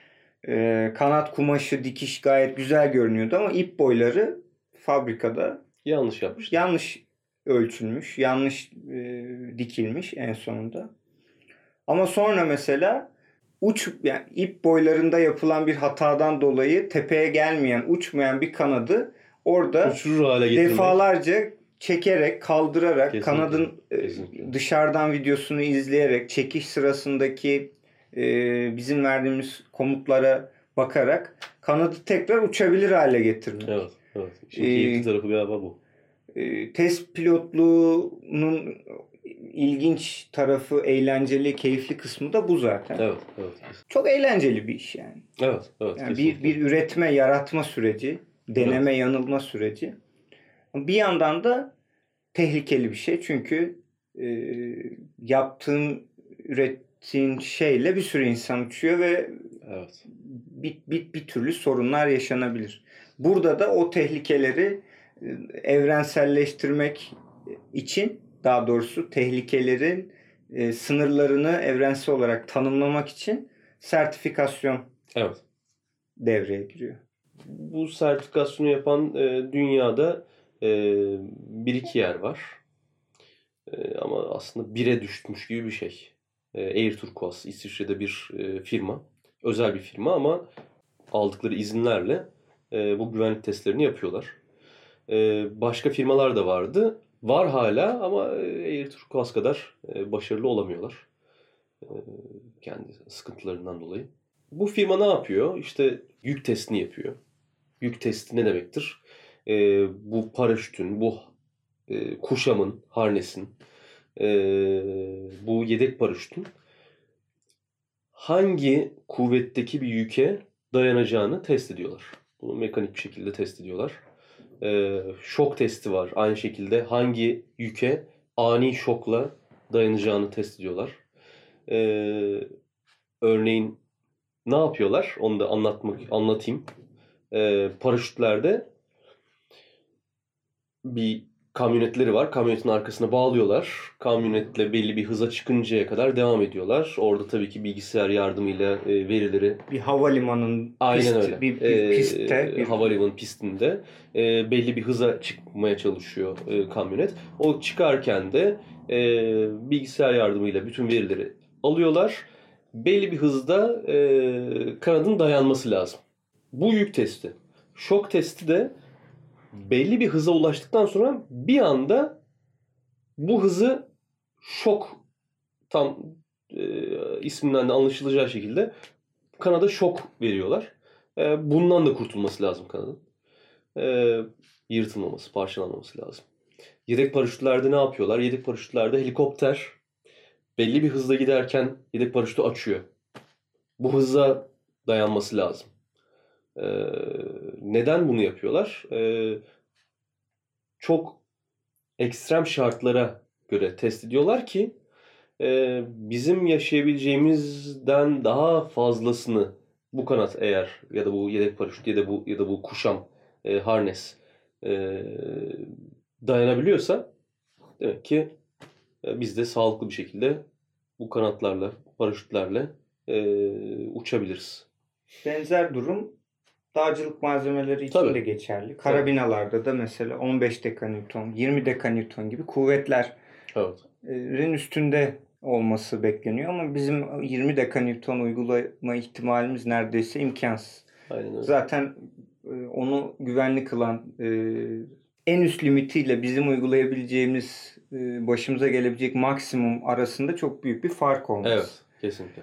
Ee, kanat kumaşı dikiş gayet güzel görünüyordu ama ip boyları fabrikada Yanlış yapmıştık. yanlış ölçülmüş, yanlış e, dikilmiş en sonunda. Ama sonra mesela uç yani ip boylarında yapılan bir hatadan dolayı tepeye gelmeyen, uçmayan bir kanadı orada Uçurur hale getirmek. defalarca çekerek, kaldırarak, Kesinlikle, kanadın e, kesinlikle. dışarıdan videosunu izleyerek, çekiş sırasındaki e, bizim verdiğimiz komutlara bakarak kanadı tekrar uçabilir hale getirmek. Evet. Evet. İşin Ee, keyifli tarafı galiba bu. E, test pilotluğunun ilginç tarafı, eğlenceli, keyifli kısmı da bu zaten. Evet. Evet. Çok eğlenceli bir iş yani. Evet. Evet. Yani bir, kesinlikle. bir üretme, yaratma süreci, deneme, yanılma süreci. Bir yandan da tehlikeli bir şey çünkü e, yaptığın, ürettiğin şeyle bir sürü insan uçuyor ve Evet. bir, bir, bir türlü sorunlar yaşanabilir. Burada da o tehlikeleri evrenselleştirmek için daha doğrusu tehlikelerin e, sınırlarını evrensel olarak tanımlamak için sertifikasyon Evet. devreye giriyor. Bu sertifikasyonu yapan e, dünyada e, bir iki yer var. E, ama aslında bire düşmüş gibi bir şey. E, Air Turquoise İsviçre'de bir e, firma. Özel bir firma ama aldıkları izinlerle e, bu güvenlik testlerini yapıyorlar. E, başka firmalar da vardı. Var hala ama e, Air Turquoise kadar e, başarılı olamıyorlar. E, kendi sıkıntılarından dolayı. Bu firma ne yapıyor? İşte yük testini yapıyor. Yük testi ne demektir? Ee, bu paraşütün, bu e, kuşamın, harnesin, bu yedek paraşütün hangi kuvvetteki bir yüke dayanacağını test ediyorlar. Bunu mekanik bir şekilde test ediyorlar. Ee, şok testi var. Aynı şekilde hangi yüke ani şokla dayanacağını test ediyorlar. Ee, örneğin ne yapıyorlar? Onu da anlatmak anlatayım. Ee, paraşütlerde bir kamyonetleri var. Kamyonetin arkasına bağlıyorlar. Kamyonetle belli bir hıza çıkıncaya kadar devam ediyorlar. Orada tabii ki bilgisayar yardımıyla e, verileri Bir havalimanının Aynen pist, öyle. bir, bir Ee, pistte bir havalimanı pistinde e, belli bir hıza çıkmaya çalışıyor e, kamyonet. O çıkarken de e, bilgisayar yardımıyla bütün verileri alıyorlar. Belli bir hızda e, kanadın dayanması lazım. Bu yük testi. Şok testi de belli bir hıza ulaştıktan sonra bir anda bu hızı şok tam e, isminden de anlaşılacağı şekilde kanada şok veriyorlar. E, bundan da kurtulması lazım kanadın. E, yırtılmaması, parçalanmaması lazım. Yedek paraşütlerde ne yapıyorlar? Yedek paraşütlerde helikopter belli bir hızla giderken yedek paraşütü açıyor. Bu hıza dayanması lazım. E, neden bunu yapıyorlar? E, çok ekstrem şartlara göre test ediyorlar ki e, bizim yaşayabileceğimizden daha fazlasını bu kanat eğer ya da bu yedek paraşüt ya da bu ya da bu kuşam e, harness e, dayanabiliyorsa demek ki e, biz de sağlıklı bir şekilde bu kanatlarla, paraşütlerle e, uçabiliriz. benzer durum dağcılık malzemeleri için Tabii. de geçerli. Karabinalarda da mesela 15 dekanewton, 20 dekanewton gibi kuvvetlerin Evet. üstünde olması bekleniyor ama bizim 20 dekanewton uygulama ihtimalimiz neredeyse imkansız. Aynen öyle. Zaten onu güvenli kılan en üst limitiyle bizim uygulayabileceğimiz başımıza gelebilecek maksimum arasında çok büyük bir fark olması. Evet, kesinlikle.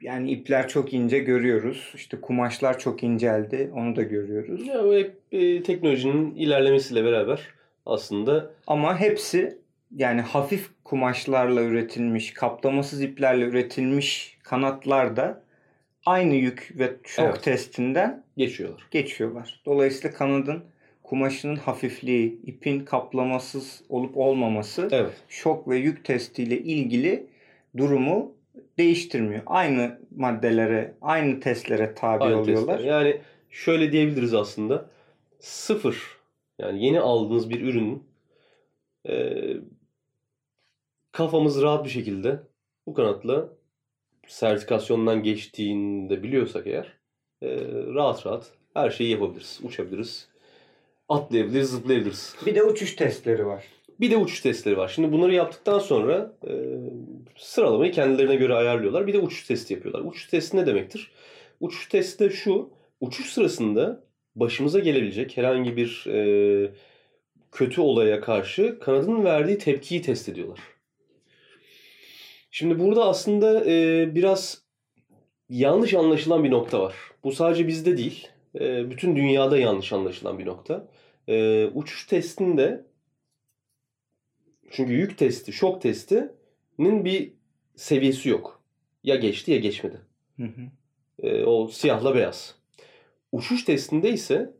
Yani ipler çok ince görüyoruz. İşte kumaşlar çok inceldi. Onu da görüyoruz. Ya bu hep e, teknolojinin ilerlemesiyle beraber aslında Ama hepsi yani hafif kumaşlarla üretilmiş, kaplamasız iplerle üretilmiş kanatlar da aynı yük ve şok Evet. testinden Geçiyorlar. geçiyorlar. Dolayısıyla kanadın kumaşının hafifliği, ipin kaplamasız olup olmaması Evet. şok ve yük testiyle ilgili durumu değiştirmiyor. Aynı maddelere, aynı testlere tabi Aynı oluyorlar. testler. Yani şöyle diyebiliriz aslında. Sıfır. Yani yeni aldığınız bir ürünün e, kafamız rahat bir şekilde bu kanatla sertifikasyondan geçtiğini de biliyorsak eğer e, rahat rahat her şeyi yapabiliriz. Uçabiliriz. Atlayabiliriz, zıplayabiliriz. Bir de uçuş testleri var. Bir de uçuş testleri var. Şimdi bunları yaptıktan sonra e, sıralamayı kendilerine göre ayarlıyorlar. Bir de uçuş testi yapıyorlar. Uçuş testi ne demektir? Uçuş testi de şu. Uçuş sırasında başımıza gelebilecek herhangi bir e, kötü olaya karşı kanadın verdiği tepkiyi test ediyorlar. Şimdi burada aslında e, biraz yanlış anlaşılan bir nokta var. Bu sadece bizde değil. e, bütün dünyada yanlış anlaşılan bir nokta. E, uçuş testinde çünkü yük testi, şok testinin bir seviyesi yok. Ya geçti ya geçmedi. Hı hı. E, o siyahla beyaz. Uçuş testinde ise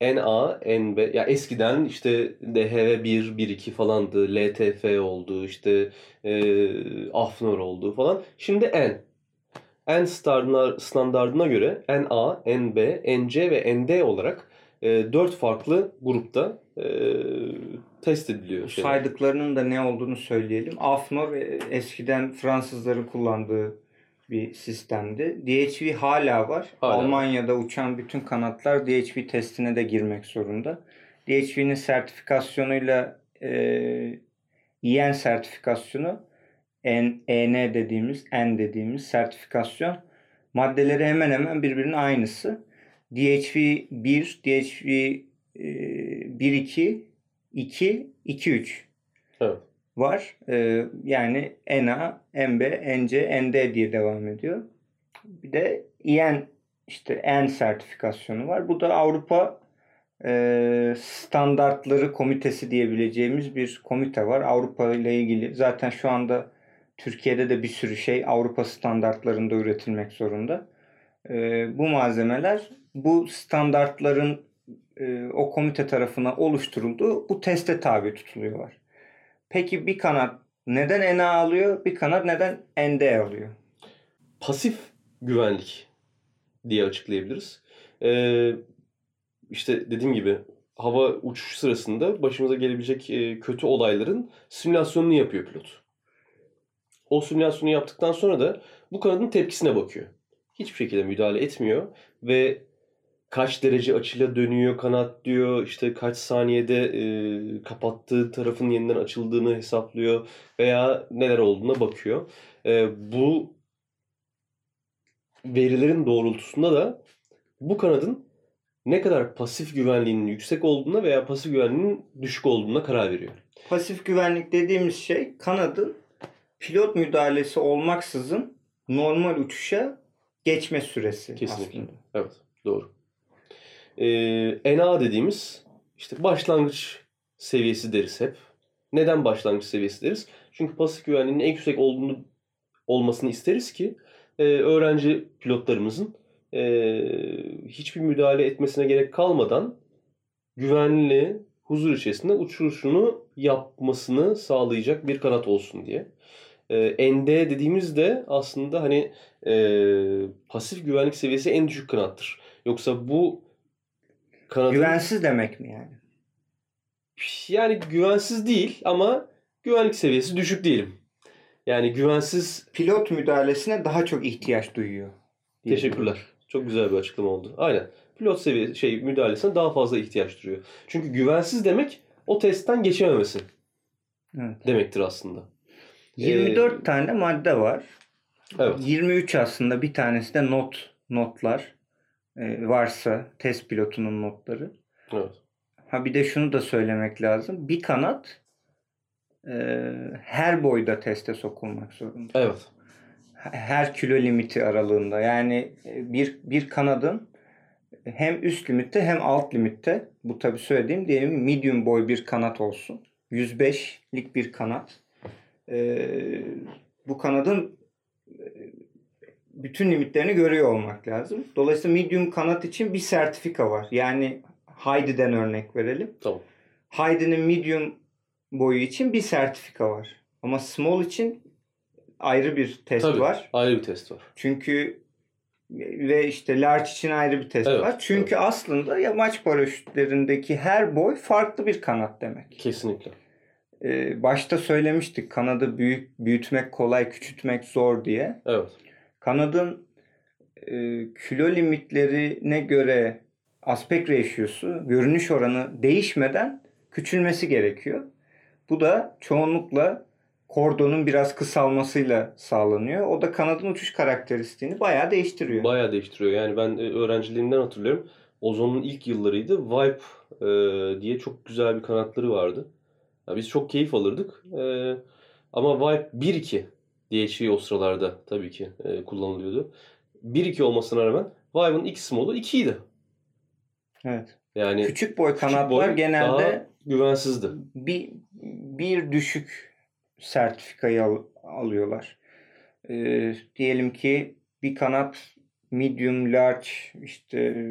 NA, NB, ya eskiden işte DHV 1, 1, 2 falandı, LTF oldu, işte e, AFNOR oldu falan. Şimdi N. N standartına, göre NA, NB, NC ve ND olarak e, 4 farklı grupta e, test ediliyor. Şeyler. saydıklarının da ne olduğunu söyleyelim. AFNOR e, eskiden Fransızların kullandığı bir sistemdi. DHV hala var. Hala. Almanya'da uçan bütün kanatlar DHV testine de girmek zorunda. DHV'nin sertifikasyonuyla e, EN sertifikasyonu N, EN dediğimiz, N dediğimiz sertifikasyon maddeleri hemen hemen birbirinin aynısı. DHV 1, DHV e, 1 2 2 2 3 Evet. var. Ee, yani NA, NB, NC, ND diye devam ediyor. Bir de EN işte N sertifikasyonu var. Bu da Avrupa e, Standartları Komitesi diyebileceğimiz bir komite var. Avrupa ile ilgili zaten şu anda Türkiye'de de bir sürü şey Avrupa standartlarında üretilmek zorunda. E, bu malzemeler bu standartların e, o komite tarafından oluşturuldu. Bu teste tabi tutuluyorlar. Peki bir kanat neden NA alıyor? Bir kanat neden ND alıyor? pasif güvenlik diye açıklayabiliriz. Ee, işte dediğim gibi hava uçuş sırasında başımıza gelebilecek e, kötü olayların simülasyonunu yapıyor pilot. O simülasyonu yaptıktan sonra da bu kanadın tepkisine bakıyor. Hiçbir şekilde müdahale etmiyor ve kaç derece açıyla dönüyor kanat diyor. işte kaç saniyede e, kapattığı tarafın yeniden açıldığını hesaplıyor veya neler olduğuna bakıyor. E, bu verilerin doğrultusunda da bu kanadın ne kadar pasif güvenliğinin yüksek olduğuna veya pasif güvenliğinin düşük olduğuna karar veriyor. Pasif güvenlik dediğimiz şey kanadın pilot müdahalesi olmaksızın normal uçuşa geçme süresi Kesinlikle. aslında. Evet, doğru. Ee, NA dediğimiz işte başlangıç seviyesi deriz hep. Neden başlangıç seviyesi deriz? Çünkü pasif güvenliğinin en yüksek olduğunu olmasını isteriz ki e, öğrenci pilotlarımızın e, hiçbir müdahale etmesine gerek kalmadan güvenli, huzur içerisinde uçuşunu yapmasını sağlayacak bir kanat olsun diye. E, ND dediğimizde aslında hani e, pasif güvenlik seviyesi en düşük kanattır. Yoksa bu kanadın Güvensiz demek mi yani? yani güvensiz değil ama güvenlik seviyesi düşük diyelim. Yani güvensiz Pilot müdahalesine daha çok ihtiyaç duyuyor. Teşekkürler. Çok güzel bir açıklama oldu. Aynen. Pilot seviye şey müdahalesine daha fazla ihtiyaç duyuyor. Çünkü güvensiz demek o testten geçememesi Evet. demektir aslında. 24 tane madde var. Evet. 23 aslında bir tanesi de not notlar e, varsa test pilotunun notları. Evet. Ha bir de şunu da söylemek lazım. Bir kanat e, her boyda teste sokulmak zorunda. Evet. Her kilo limiti aralığında. Yani e, bir bir kanadın hem üst limitte hem alt limitte bu tabi söylediğim diyelim medium boy bir kanat olsun. 105'lik bir kanat. Ee, bu kanadın e, bütün limitlerini görüyor olmak lazım. Dolayısıyla medium kanat için bir sertifika var. Yani Heidi'den örnek verelim. Tamam. Heidi'nin medium boyu için bir sertifika var. Ama small için ayrı bir test Tabii. var. Ayrı bir test var. Çünkü ve işte large için ayrı bir test Evet, var. Çünkü aslında yamaç paraşütlerindeki her boy farklı bir kanat demek. Kesinlikle. Ee, başta söylemiştik kanadı büyük büyütmek kolay, küçültmek zor diye. Evet. Kanadın e, kilo limitlerine göre aspect ratio'su, görünüş oranı değişmeden küçülmesi gerekiyor. Bu da çoğunlukla kordonun biraz kısalmasıyla sağlanıyor. O da kanadın uçuş karakteristiğini bayağı değiştiriyor. Bayağı değiştiriyor. Yani ben e, öğrenciliğimden hatırlıyorum. Ozon'un ilk yıllarıydı. Vibe e, diye çok güzel bir kanatları vardı. Ya biz çok keyif alırdık. E, ama Vibe 1-2 diye şey o sıralarda tabii ki e, kullanılıyordu. 1-2 olmasına rağmen Vibe'ın X modu 2 idi. evet. Yani Küçük boy küçük kanatlar boy genelde daha güvensizdi. bir bir düşük sertifikayı al- alıyorlar. Ee, diyelim ki bir kanat medium large işte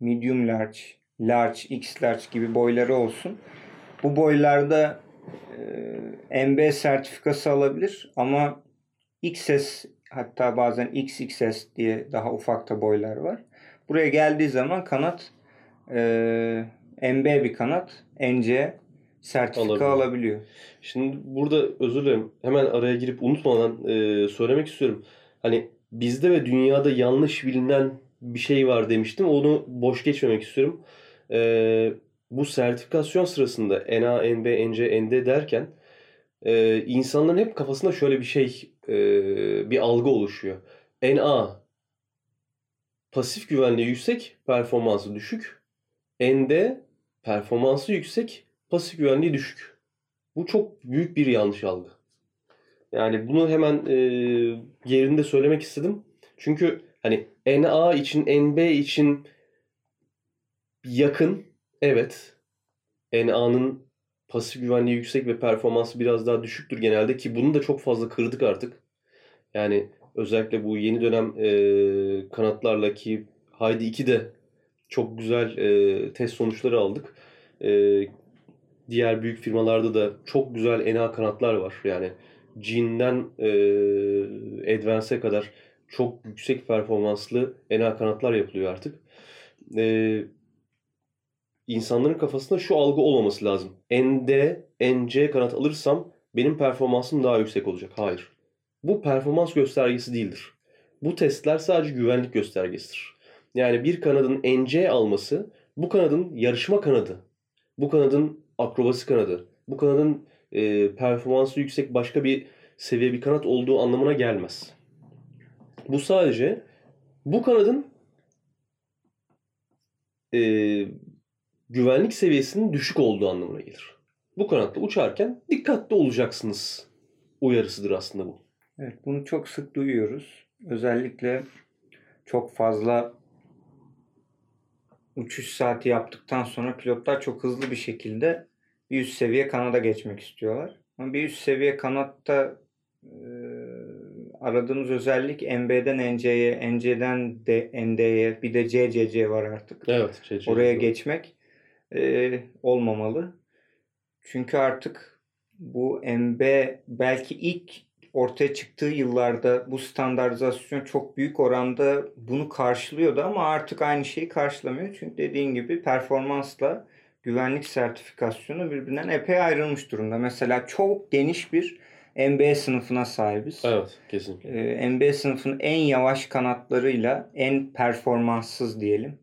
medium large, large, x large gibi boyları olsun. Bu boylarda e, MB sertifikası alabilir ama XS hatta bazen XXS diye daha ufak da boylar var. Buraya geldiği zaman kanat e, MB bir kanat NC sertifika Alabiliyor. alabiliyor. Şimdi burada özür dilerim. Hemen araya girip unutmadan e, söylemek istiyorum. Hani bizde ve dünyada yanlış bilinen bir şey var demiştim. Onu boş geçmemek istiyorum. E, bu sertifikasyon sırasında NA, NB, NC, ND derken e, insanların hep kafasında şöyle bir şey, e, bir algı oluşuyor. NA pasif güvenliği yüksek, performansı düşük. ND performansı yüksek, pasif güvenliği düşük. Bu çok büyük bir yanlış algı. Yani bunu hemen e, yerinde söylemek istedim. Çünkü hani NA için, NB için yakın. Evet. NA'nın pasif güvenliği yüksek ve performansı biraz daha düşüktür genelde ki bunu da çok fazla kırdık artık. Yani özellikle bu yeni dönem e, kanatlarla ki Haydi 2'de çok güzel e, test sonuçları aldık. E, diğer büyük firmalarda da çok güzel NA kanatlar var. Yani Jean'den e, Advance'e kadar çok yüksek performanslı NA kanatlar yapılıyor artık. E, insanların kafasında şu algı olmaması lazım. ND, NC kanat alırsam benim performansım daha yüksek olacak. Hayır. Bu performans göstergesi değildir. Bu testler sadece güvenlik göstergesidir. Yani bir kanadın NC alması bu kanadın yarışma kanadı, bu kanadın akrobasi kanadı, bu kanadın e, performansı yüksek başka bir seviye bir kanat olduğu anlamına gelmez. Bu sadece bu kanadın e, güvenlik seviyesinin düşük olduğu anlamına gelir. Bu kanatla uçarken dikkatli olacaksınız uyarısıdır aslında bu. Evet, bunu çok sık duyuyoruz. Özellikle çok fazla uçuş saati yaptıktan sonra pilotlar çok hızlı bir şekilde bir üst seviye kanada geçmek istiyorlar. Ama bir üst seviye kanatta e, aradığımız özellik MB'den NC'ye, NC'den de ND'ye, bir de CCC var artık. Evet. Şey, Oraya geçmek e, olmamalı. Çünkü artık bu MB belki ilk ortaya çıktığı yıllarda bu standartizasyon çok büyük oranda bunu karşılıyordu ama artık aynı şeyi karşılamıyor. Çünkü dediğin gibi performansla güvenlik sertifikasyonu birbirinden epey ayrılmış durumda. Mesela çok geniş bir MB sınıfına sahibiz. Evet. Kesinlikle. Ee, MB sınıfının en yavaş kanatlarıyla en performanssız diyelim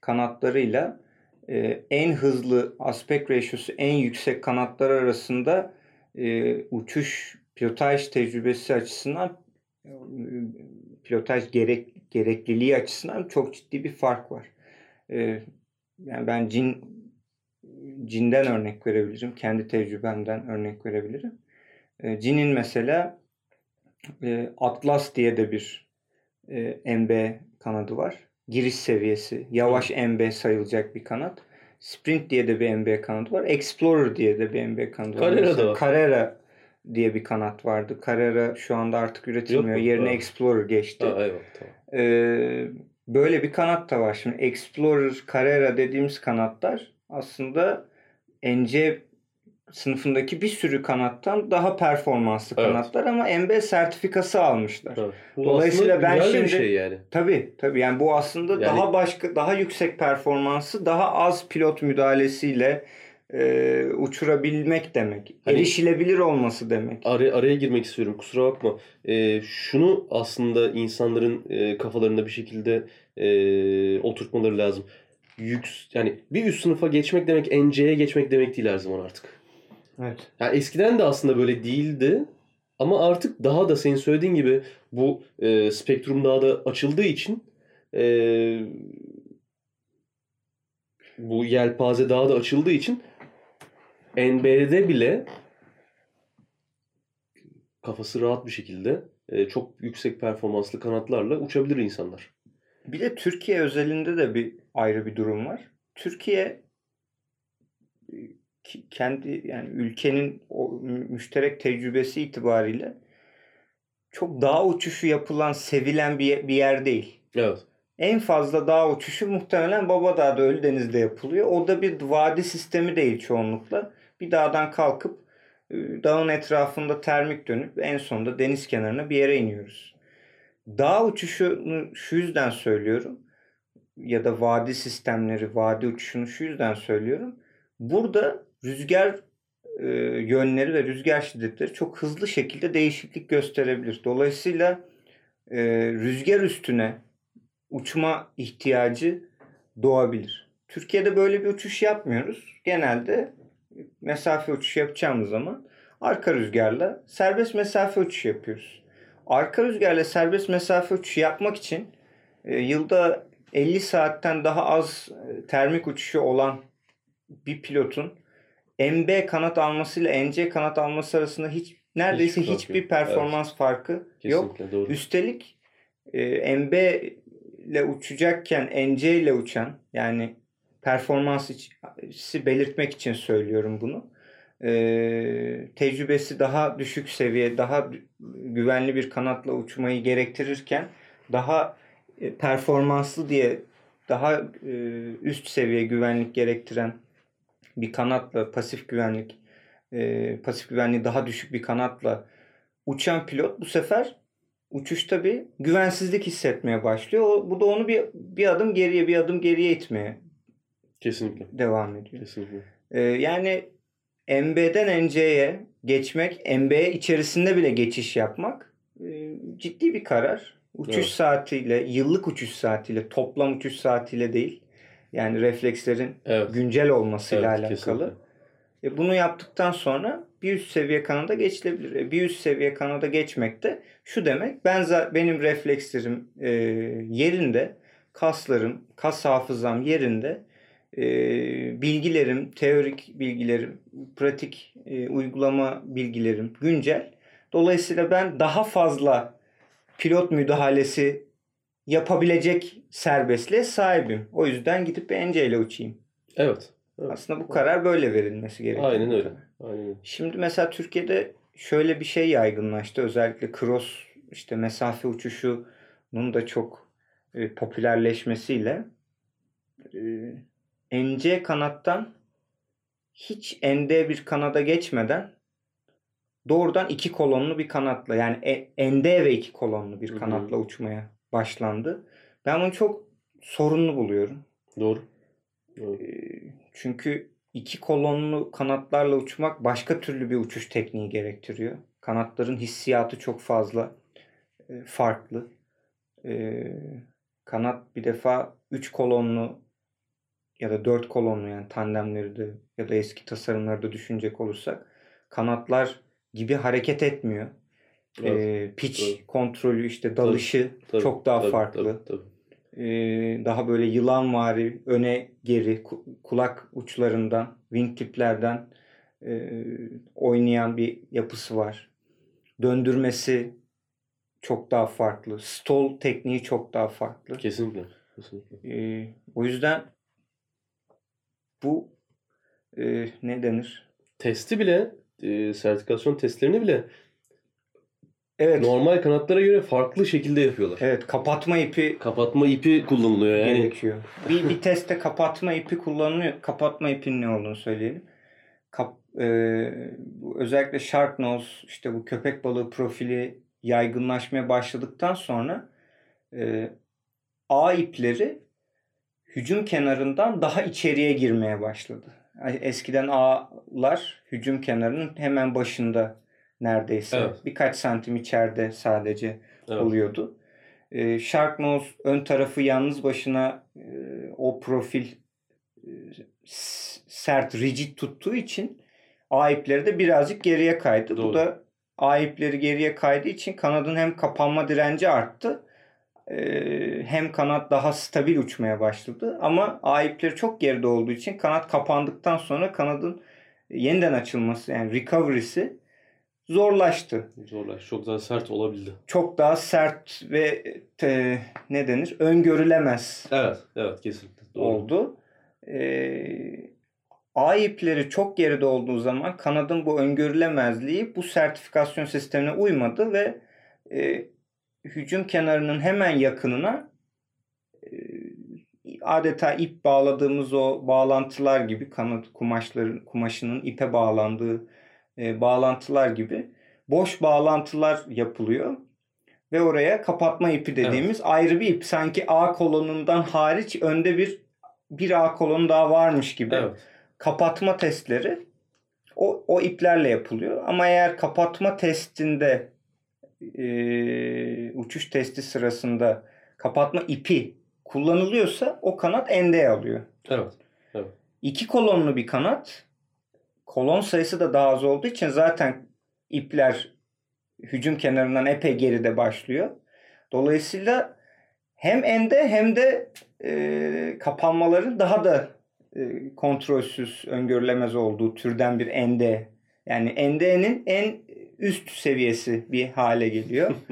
kanatlarıyla e, en hızlı aspect ratio'su en yüksek kanatlar arasında e, uçuş pilotaj tecrübesi açısından e, pilotaj gerek, gerekliliği açısından çok ciddi bir fark var. E, yani ben cin cinden örnek verebilirim. Kendi tecrübemden örnek verebilirim. E, cinin mesela e, Atlas diye de bir e, MB kanadı var. Giriş seviyesi. Yavaş MB sayılacak bir kanat. Sprint diye de bir MB kanadı var. Explorer diye de bir MB kanadı var. Carrera var. Carrera diye bir kanat vardı. Carrera şu anda artık üretilmiyor. Yok? Yerine Ha. Explorer geçti. Ha, eyvallah tamam. Ee, böyle bir kanat da var. Şimdi Explorer, Carrera dediğimiz kanatlar aslında NC sınıfındaki bir sürü kanattan daha performanslı Evet. kanatlar ama MB sertifikası almışlar. Ha. Bu Dolayısıyla ben de bir şimdi- şey yani. Tabii tabii yani bu aslında Yani- daha başka daha yüksek performansı daha az pilot müdahalesiyle e, uçurabilmek demek. Hani- Erişilebilir olması demek. Araya, araya girmek istiyorum kusura bakma. Ee, şunu aslında insanların e, kafalarında bir şekilde e, oturtmaları lazım. Yüks, yani bir üst sınıfa geçmek demek NC'ye geçmek demek değil her zaman artık. Evet. Yani eskiden de aslında böyle değildi. Ama artık daha da senin söylediğin gibi bu e, spektrum daha da açıldığı için e, bu yelpaze daha da açıldığı için NB'de bile kafası rahat bir şekilde e, çok yüksek performanslı kanatlarla uçabilir insanlar. Bir de Türkiye özelinde de bir ayrı bir durum var. Türkiye ki- kendi yani ülkenin o mü- müşterek tecrübesi itibariyle çok dağ uçuşu yapılan, sevilen bir, bir yer değil. Evet. En fazla dağ uçuşu muhtemelen Babadağ'da Ölüdeniz'de yapılıyor. O da bir vadi sistemi değil çoğunlukla. Bir dağdan kalkıp dağın etrafında termik dönüp en sonunda deniz kenarına bir yere iniyoruz. Dağ uçuşunu şu yüzden söylüyorum ya da vadi sistemleri, vadi uçuşunu şu yüzden söylüyorum. Burada rüzgar e, yönleri ve rüzgar şiddetleri çok hızlı şekilde değişiklik gösterebilir. Dolayısıyla e, rüzgar üstüne uçma ihtiyacı doğabilir. Türkiye'de böyle bir uçuş yapmıyoruz. Genelde mesafe uçuşu yapacağımız zaman arka rüzgarla serbest mesafe uçuşu yapıyoruz. Arka rüzgarla serbest mesafe uçuşu yapmak için e, yılda 50 saatten daha az e, termik uçuşu olan bir pilotun MB kanat almasıyla NC kanat alması arasında hiç neredeyse fark hiçbir yok. performans farkı yok. Kesinlikle doğru. Üstelik e, MB ile uçacakken NC ile uçan yani performansı belirtmek için söylüyorum bunu. E, tecrübesi daha düşük seviye, daha güvenli bir kanatla uçmayı gerektirirken daha e, performanslı diye daha e, üst seviye güvenlik gerektiren bir kanatla pasif güvenlik e, pasif güvenliği daha düşük bir kanatla uçan pilot bu sefer uçuşta bir güvensizlik hissetmeye başlıyor. O, bu da onu bir bir adım geriye bir adım geriye itmeye Kesinlikle. devam ediyor. Kesinlikle. Ee, yani MB'den NC'ye geçmek, MB içerisinde bile geçiş yapmak e, ciddi bir karar. Uçuş Evet. saatiyle, yıllık uçuş saatiyle, toplam uçuş saatiyle değil. Yani reflekslerin Evet. güncel olmasıyla Evet, alakalı. kesinlikle. E, bunu yaptıktan sonra bir üst seviye kanada geçilebilir. E, bir üst seviye kanada geçmek de şu demek. Ben benim reflekslerim e, yerinde, kaslarım, kas hafızam yerinde, e, bilgilerim, teorik bilgilerim, pratik e, uygulama bilgilerim güncel. Dolayısıyla ben daha fazla pilot müdahalesi yapabilecek serbestliğe sahibim. O yüzden gidip NC ile uçayım. Evet. Evet. Aslında bu karar böyle verilmesi gerekiyor. Aynen öyle. Aynen. Şimdi mesela Türkiye'de şöyle bir şey yaygınlaştı. Özellikle cross işte mesafe uçuşunun da çok e, popülerleşmesiyle e, NC kanattan hiç ND bir kanada geçmeden doğrudan iki kolonlu bir kanatla yani e- ND ve iki kolonlu bir kanatla uçmaya başlandı. Ben bunu çok sorunlu buluyorum. Doğru. Doğru. Çünkü iki kolonlu kanatlarla uçmak başka türlü bir uçuş tekniği gerektiriyor. Kanatların hissiyatı çok fazla farklı. Kanat bir defa üç kolonlu ya da dört kolonlu yani tandemleri de ya da eski tasarımları da düşünecek olursak kanatlar gibi hareket etmiyor. Evet, E, pitch doğru. kontrolü işte dalışı Tabii, çok daha tabii, farklı. tabii, tabii. Ee, daha böyle yılanvari öne geri ku- kulak uçlarından wing tiplerden e, oynayan bir yapısı var. Döndürmesi çok daha farklı. Stall tekniği çok daha farklı. Kesinlikle. Kesinlikle. Ee, o yüzden bu e, ne denir? Testi bile, e, sertifikasyon testlerini bile Evet. normal kanatlara göre farklı şekilde yapıyorlar. Evet, kapatma ipi Kapatma ipi kullanılıyor yani. gerekiyor. Bir, bir testte kapatma ipi kullanılıyor. Kapatma ipinin ne olduğunu söyleyelim. Kap, e, bu özellikle shark nose, işte bu köpek balığı profili yaygınlaşmaya başladıktan sonra e, ağ ipleri hücum kenarından daha içeriye girmeye başladı. Eskiden ağlar hücum kenarının hemen başında neredeyse. Evet. Birkaç santim içeride sadece Evet. oluyordu. E, Shark Nose ön tarafı yalnız başına e, o profil e, sert, rigid tuttuğu için A ipleri de birazcık geriye kaydı. Doğru. Bu da A ipleri geriye kaydığı için kanadın hem kapanma direnci arttı e, hem kanat daha stabil uçmaya başladı. Ama A ipleri çok geride olduğu için kanat kapandıktan sonra kanadın yeniden açılması yani recovery'si zorlaştı Zorlar. Çok daha sert olabildi. çok daha sert ve e, ne denir öngörülemez Evet. Evet kesinlikle. Doğru. oldu. Ee, A ipleri çok geride olduğu zaman kanadın bu öngörülemezliği bu sertifikasyon sistemine uymadı ve e, hücum kenarının hemen yakınına e, adeta ip bağladığımız o bağlantılar gibi kanat kumaşların kumaşının ipe bağlandığı e, bağlantılar gibi boş bağlantılar yapılıyor ve oraya kapatma ipi dediğimiz ayrı bir ip sanki A kolonundan hariç önde bir bir A kolonu daha varmış gibi Evet. kapatma testleri o, o iplerle yapılıyor. Ama eğer kapatma testinde e, uçuş testi sırasında kapatma ipi kullanılıyorsa o kanat endeye alıyor. Evet. İki kolonlu bir kanat kolon sayısı da daha az olduğu için zaten ipler hücum kenarından epey geride başlıyor. Dolayısıyla hem ende hem de e, kapanmaların daha da e, kontrolsüz, öngörülemez olduğu türden bir ende. Yani endenin en üst seviyesi bir hale geliyor. <laughs>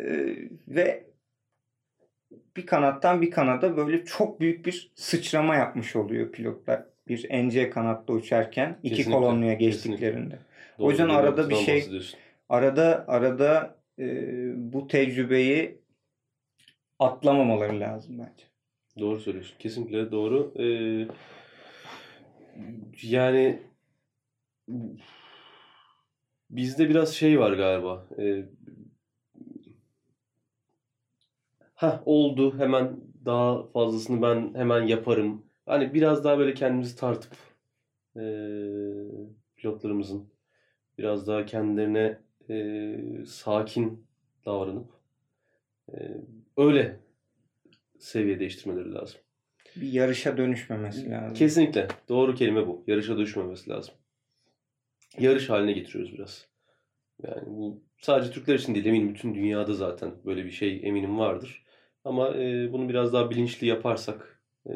E, ve bir kanattan bir kanada böyle çok büyük bir sıçrama yapmış oluyor pilotlar. Bir NC kanatta uçarken iki Kesinlikle, kolonluya kesinlikle. geçtiklerinde. Doğru yüzden bir arada bir şey-. Arada arada e, bu tecrübeyi atlamamaları lazım bence. Doğru söylüyorsun. Kesinlikle doğru. Ee, yani bizde biraz şey var galiba. Ee, ha oldu hemen daha fazlasını ben hemen yaparım. Hani biraz daha böyle kendimizi tartıp ee, pilotlarımızın biraz daha kendilerine ee, sakin davranıp ee, öyle seviye değiştirmeleri lazım. Bir yarışa dönüşmemesi lazım. Kesinlikle. Doğru kelime bu. Yarışa düşmemesi lazım. Yarış haline getiriyoruz biraz. Yani bu sadece Türkler için değil. Eminim bütün dünyada zaten böyle bir şey eminim vardır. Ama e, bunu biraz daha bilinçli yaparsak e,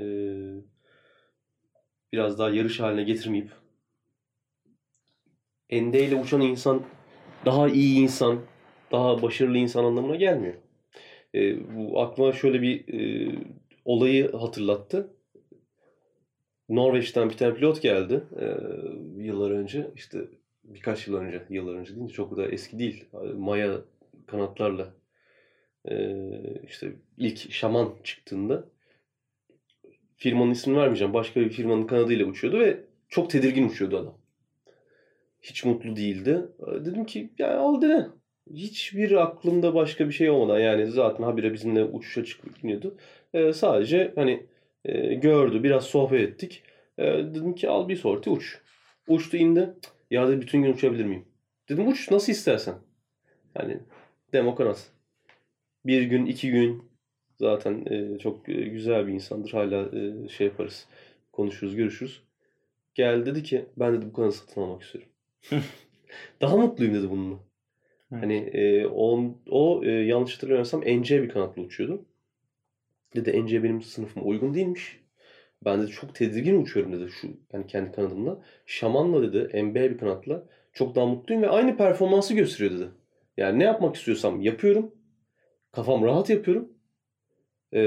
biraz daha yarış haline getirmeyip endeyle uçan insan daha iyi insan, daha başarılı insan anlamına gelmiyor. E, bu aklıma şöyle bir e, olayı hatırlattı. Norveç'ten bir tane pilot geldi e, yıllar önce. işte birkaç yıl önce, yıllar önce değil de çok da eski değil. Maya kanatlarla e, işte ilk şaman çıktığında firmanın ismini vermeyeceğim. Başka bir firmanın kanadıyla uçuyordu ve çok tedirgin uçuyordu adam. Hiç mutlu değildi. E, Dedim ki ya al dene. Hiçbir aklımda başka bir şey olmadan yani zaten habire bizimle uçuşa çıkıp iniyordu. E, sadece hani e, gördü, biraz sohbet ettik. E, dedim ki al bir sorti uç. Uçtu indi. Ya dedi bütün gün uçabilir miyim? Dedim uç nasıl istersen. Yani demokrat. Bir gün, iki gün zaten e, çok e, güzel bir insandır. Hala e, şey yaparız. Konuşuruz, görüşürüz. Gel dedi ki ben dedi bu kanalı satın almak istiyorum. <laughs> <laughs> Daha mutluyum dedi bununla. Evet. Hani e, o, o e, yanlış hatırlamıyorsam NC bir kanatla uçuyordu. Dedi NC benim sınıfıma uygun değilmiş. Ben dedi çok tedirgin uçuyorum dedi şu yani kendi kanadımla. Şamanla dedi MB bir kanatla çok daha mutluyum ve aynı performansı gösteriyor dedi. Yani ne yapmak istiyorsam yapıyorum. Kafam rahat yapıyorum. E,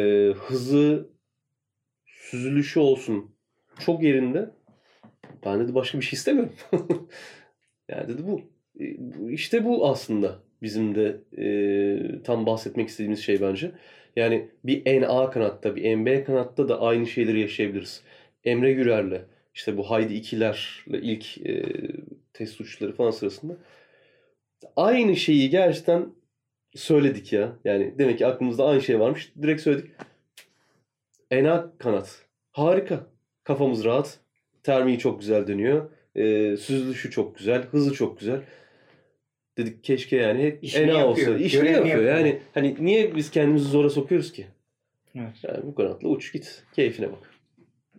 hızı, süzülüşü olsun. çok yerinde. Ben dedi başka bir şey istemiyorum. <laughs> yani dedi bu. E, bu- İşte bu aslında bizim de e, tam bahsetmek istediğimiz şey bence. Yani bir NA kanatta, bir MB kanatta da aynı şeyleri yaşayabiliriz. Emre Gürer'le, işte bu Haydi ikilerle ilk e, test uçuşları falan sırasında aynı şeyi gerçekten söyledik ya. Yani demek ki aklımızda aynı şey varmış. Direkt söyledik. NA kanat. Harika. Kafamız rahat. Termiği çok güzel dönüyor. E, süzülüşü çok güzel. Hızı çok güzel. Dedik keşke yani İşini NA yapıyor, olsa. İşini görevini yapıyor. yapıyor. Yani hani niye biz kendimizi zora sokuyoruz ki? Evet. Yani bu kanatla uç git. Keyfine bak.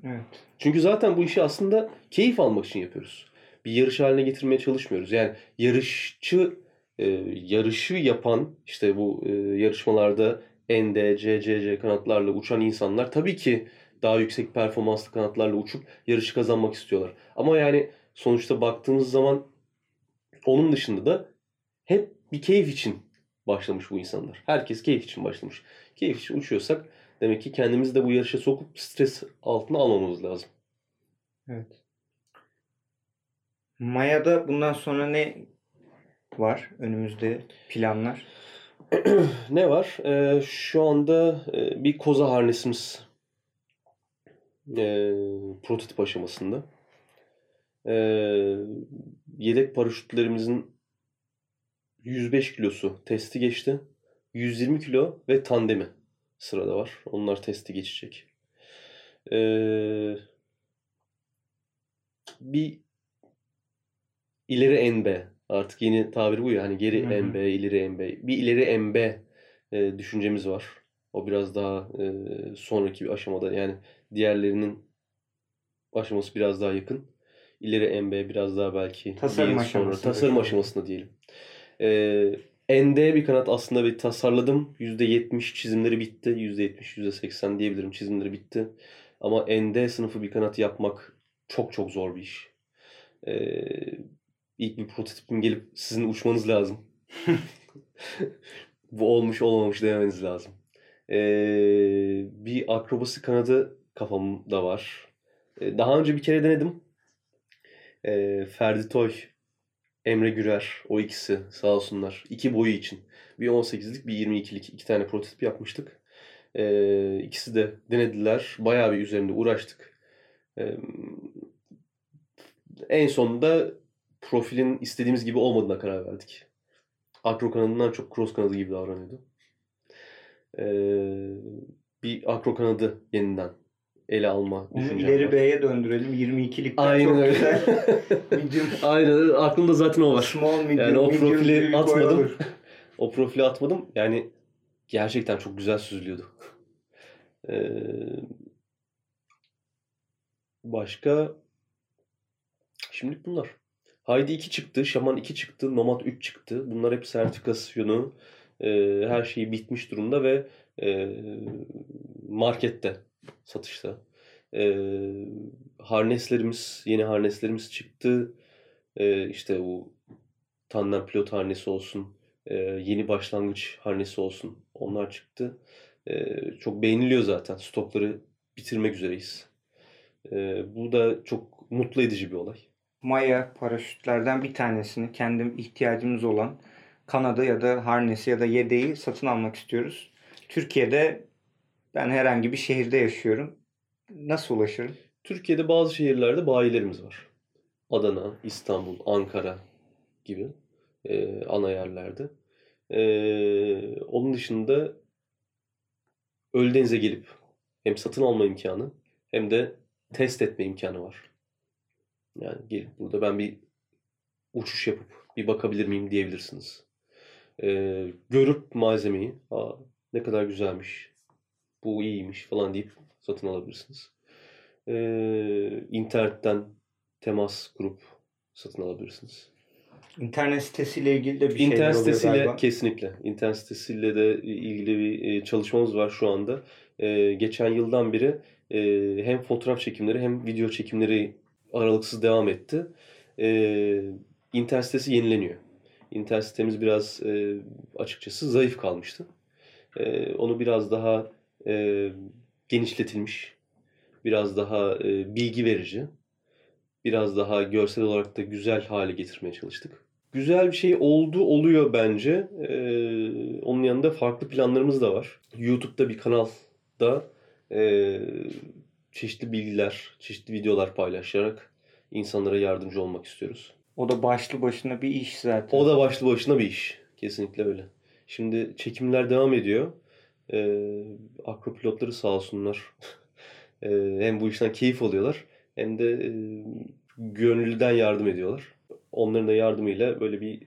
Evet. Çünkü zaten bu işi aslında keyif almak için yapıyoruz. Bir yarış haline getirmeye çalışmıyoruz. Yani yarışçı e, yarışı yapan işte bu e, yarışmalarda ND, CCC kanatlarla uçan insanlar tabii ki daha yüksek performanslı kanatlarla uçup yarışı kazanmak istiyorlar. Ama yani sonuçta baktığımız zaman onun dışında da hep bir keyif için başlamış bu insanlar. Herkes keyif için başlamış. Keyif için uçuyorsak demek ki kendimizi de bu yarışa sokup stres altına almamamız lazım. Evet. Maya'da bundan sonra ne var önümüzde planlar? <clears throat> Ne var? Ee, şu anda e, bir koza harnesimiz e, prototip aşamasında. E, yedek paraşütlerimizin 105 kilosu testi geçti. 120 kilo ve tandemi sırada var. Onlar testi geçecek. E, bir ileri NB artık yeni tabir bu ya hani geri Hı hı. NB, ileri NB. Bir ileri NB e, düşüncemiz var. O biraz daha e, sonraki bir aşamada yani diğerlerinin aşaması biraz daha yakın. İleri MB biraz daha belki Tasarım aşamasında sonra tasarım aşamasında diyelim. E, ND bir kanat aslında bir tasarladım. %70 çizimleri bitti. %70, %80 diyebilirim çizimleri bitti. Ama ND sınıfı bir kanat yapmak çok çok zor bir iş. E, ilk bir prototipin gelip sizin uçmanız lazım. <laughs> Bu olmuş olmamış demeniz lazım. Ee, bir akrobasi kanadı kafamda var. Ee, daha önce bir kere denedim. Ee, Ferdi Toy, Emre Gürer o ikisi sağ olsunlar. İki boyu için. Bir 18'lik bir 22'lik iki tane prototip yapmıştık. Ee, ikisi de denediler. Bayağı bir üzerinde uğraştık. Ee, en sonunda profilin istediğimiz gibi olmadığına karar verdik. Akro kanadından çok cross kanadı gibi davranıyordu. Ee, bir akro kanadı yeniden ele alma Onu ileri. B'ye döndürelim. 22'likten Aynen çok öyle. güzel. <laughs> medium, Aynen aklımda zaten o var. small, medium, Yani o medium profili boy atmadım. <laughs> O profili atmadım. Yani gerçekten çok güzel süzülüyordu. Ee, başka şimdilik bunlar. Haydi 2 çıktı, Şaman 2 çıktı, Nomad 3 çıktı. Bunlar hep sertifikasyonu, e, her şeyi bitmiş durumda ve e, markette, satışta. E, harneslerimiz, yeni harneslerimiz çıktı. E, işte bu tandem pilot harnesi olsun, e, yeni başlangıç harnesi olsun. Onlar çıktı. E, çok beğeniliyor zaten. Stokları bitirmek üzereyiz. E, bu da çok mutlu edici bir olay. Maya paraşütlerden bir tanesini kendim ihtiyacımız olan Kanada ya da harnesi ya da yedeği satın almak istiyoruz. Türkiye'de ben herhangi bir şehirde yaşıyorum. Nasıl ulaşırım? Türkiye'de bazı şehirlerde bayilerimiz var. Adana, İstanbul, Ankara gibi e, ana yerlerde. E, onun dışında Ölüdeniz'e gelip hem satın alma imkanı hem de test etme imkanı var. Yani gelip burada ben bir uçuş yapıp bir bakabilir miyim diyebilirsiniz. E, görüp malzemeyi Aa, ne kadar güzelmiş, bu iyiymiş falan deyip satın alabilirsiniz. Ee, internetten temas kurup satın alabilirsiniz. İnternet sitesiyle ilgili de bir şeyler İnternet oluyor sitesiyle galiba. kesinlikle. İnternet sitesiyle de ilgili bir e, çalışmamız var şu anda. E, geçen yıldan beri e, hem fotoğraf çekimleri hem video çekimleri aralıksız devam etti. E, internet sitesi yenileniyor. İnternet sitemiz biraz e, açıkçası zayıf kalmıştı. E, onu biraz daha e, genişletilmiş, biraz daha e, bilgi verici, biraz daha görsel olarak da güzel hale getirmeye çalıştık. Güzel bir şey oldu, oluyor bence. Ee, onun yanında farklı planlarımız da var. YouTube'da bir kanalda e, çeşitli bilgiler, çeşitli videolar paylaşarak insanlara yardımcı olmak istiyoruz. O da başlı başına bir iş zaten. O da başlı başına bir iş. Kesinlikle öyle. Şimdi çekimler devam ediyor. Ee, akropilotları sağ olsunlar. <laughs> Ee, hem bu işten keyif alıyorlar hem de e, gönüllüden yardım ediyorlar. Onların da yardımıyla böyle bir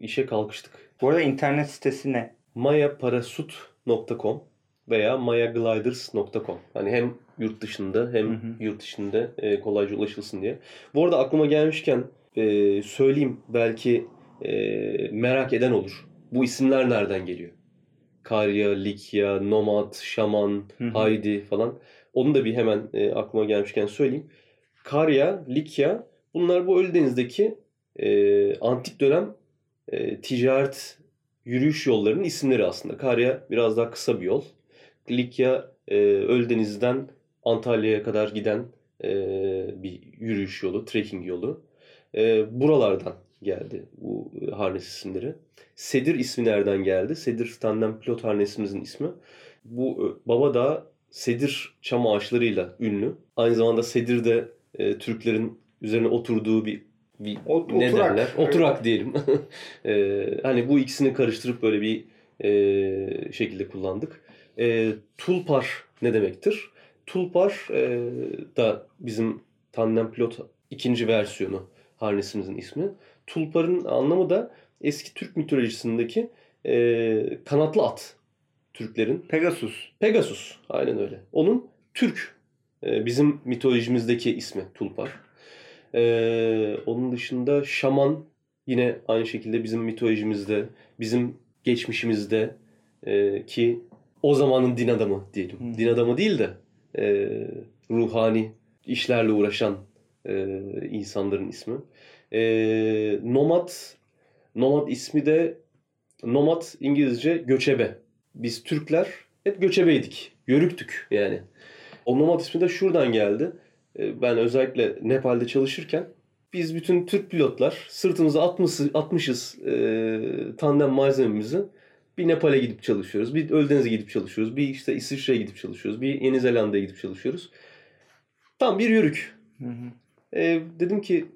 işe kalkıştık. Bu arada internet sitesi ne? mayaparasut.com veya mayagliders.com. Hani hem yurt dışında hem Hı hı. yurt içinde e, kolayca ulaşılsın diye. Bu arada aklıma gelmişken e, söyleyeyim belki e, merak eden olur. Bu isimler nereden geliyor? Karya, Likya, Nomad, Şaman, Hı hı. Haydi falan. Onu da bir hemen e, aklıma gelmişken söyleyeyim. Karya, Likya bunlar bu Ölüdeniz'deki e, antik dönem e, ticaret yürüyüş yollarının isimleri aslında. Karya biraz daha kısa bir yol. Likya e, Ölüdeniz'den Antalya'ya kadar giden e, bir yürüyüş yolu, trekking yolu. E, buralardan geldi bu harnes isimleri. Sedir ismi nereden geldi? Sedir tandem pilot harnesimizin ismi. Bu e, Baba Dağı sedir çam ağaçlarıyla ünlü. Aynı zamanda sedir de e, Türklerin üzerine oturduğu bir bir O- ne oturak. derler? Oturak diyelim. <laughs> E, hani bu ikisini karıştırıp böyle bir e, şekilde kullandık. E, tulpar ne demektir? Tulpar e, da bizim tandem pilot ikinci versiyonu harnesimizin ismi. Tulparın anlamı da eski Türk mitolojisindeki e, kanatlı at. Türklerin Pegasus. Pegasus. Aynen öyle. Onun Türk. e, bizim mitolojimizdeki ismi Tulpar. E, onun dışında Şaman yine aynı şekilde bizim mitolojimizde, bizim geçmişimizde e, ki o zamanın din adamı diyelim. Hı. Din adamı değil de e, ruhani işlerle uğraşan e, insanların ismi. E, nomad Nomad ismi de Nomad İngilizce göçebe. Biz Türkler hep göçebeydik. Yörüktük yani. O Nomad ismi de şuradan geldi. Ee, Ben özellikle Nepal'de çalışırken biz bütün Türk pilotlar sırtımıza atmışız, atmışız e, tandem malzememizi. Bir Nepal'e gidip çalışıyoruz. Bir Ölüdeniz'e gidip çalışıyoruz. Bir işte İsviçre'ye gidip çalışıyoruz. Bir Yeni Zelanda'ya gidip çalışıyoruz. Tam bir yörük. Hı hı. E, dedim ki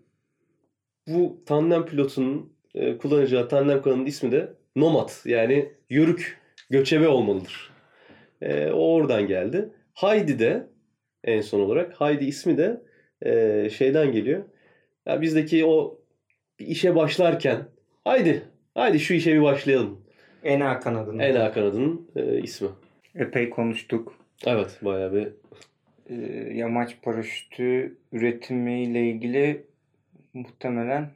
bu tandem pilotunun e, kullanacağı tandem kanalının ismi de Nomad yani yörük, göçebe olmalıdır. E, o oradan geldi. Haydi de en son olarak Haydi ismi de e, şeyden geliyor. Ya bizdeki o bir işe başlarken haydi haydi şu işe bir başlayalım. Ena kanadının. En kanadının e, ismi. Epey konuştuk. Evet bayağı bir Ee, yamaç paraşütü üretimiyle ilgili muhtemelen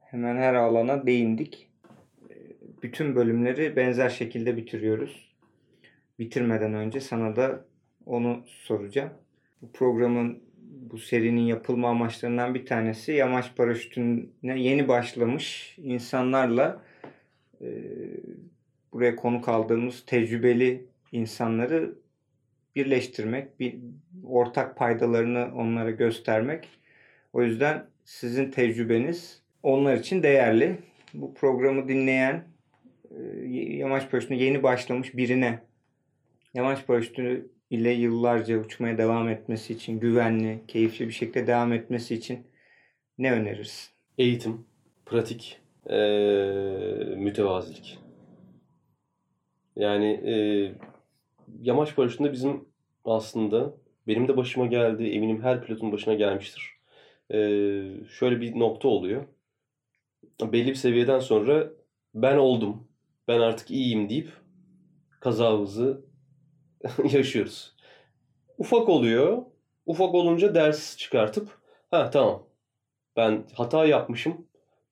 hemen her alana değindik. Ee, Bütün bölümleri benzer şekilde bitiriyoruz. Bitirmeden önce sana da onu soracağım. Bu programın bu serinin yapılma amaçlarından bir tanesi yamaç paraşütüne yeni başlamış insanlarla e, buraya konuk aldığımız tecrübeli insanları birleştirmek, bir ortak paydalarını onlara göstermek. O yüzden sizin tecrübeniz onlar için değerli. Bu programı dinleyen e, yamaç paraşütüne yeni başlamış birine yamaç paraşütü ile yıllarca uçmaya devam etmesi için, güvenli, keyifli bir şekilde devam etmesi için ne önerirsin? eğitim, pratik, e, mütevazilik. Yani e, yamaç paraşütünde bizim aslında benim de başıma geldi, eminim her pilotun başına gelmiştir. E, şöyle bir nokta oluyor. Belli bir seviyeden sonra ben oldum, ben artık iyiyim deyip kazamızı <laughs> yaşıyoruz. Ufak oluyor. Ufak olunca ders çıkartıp ha tamam ben hata yapmışım.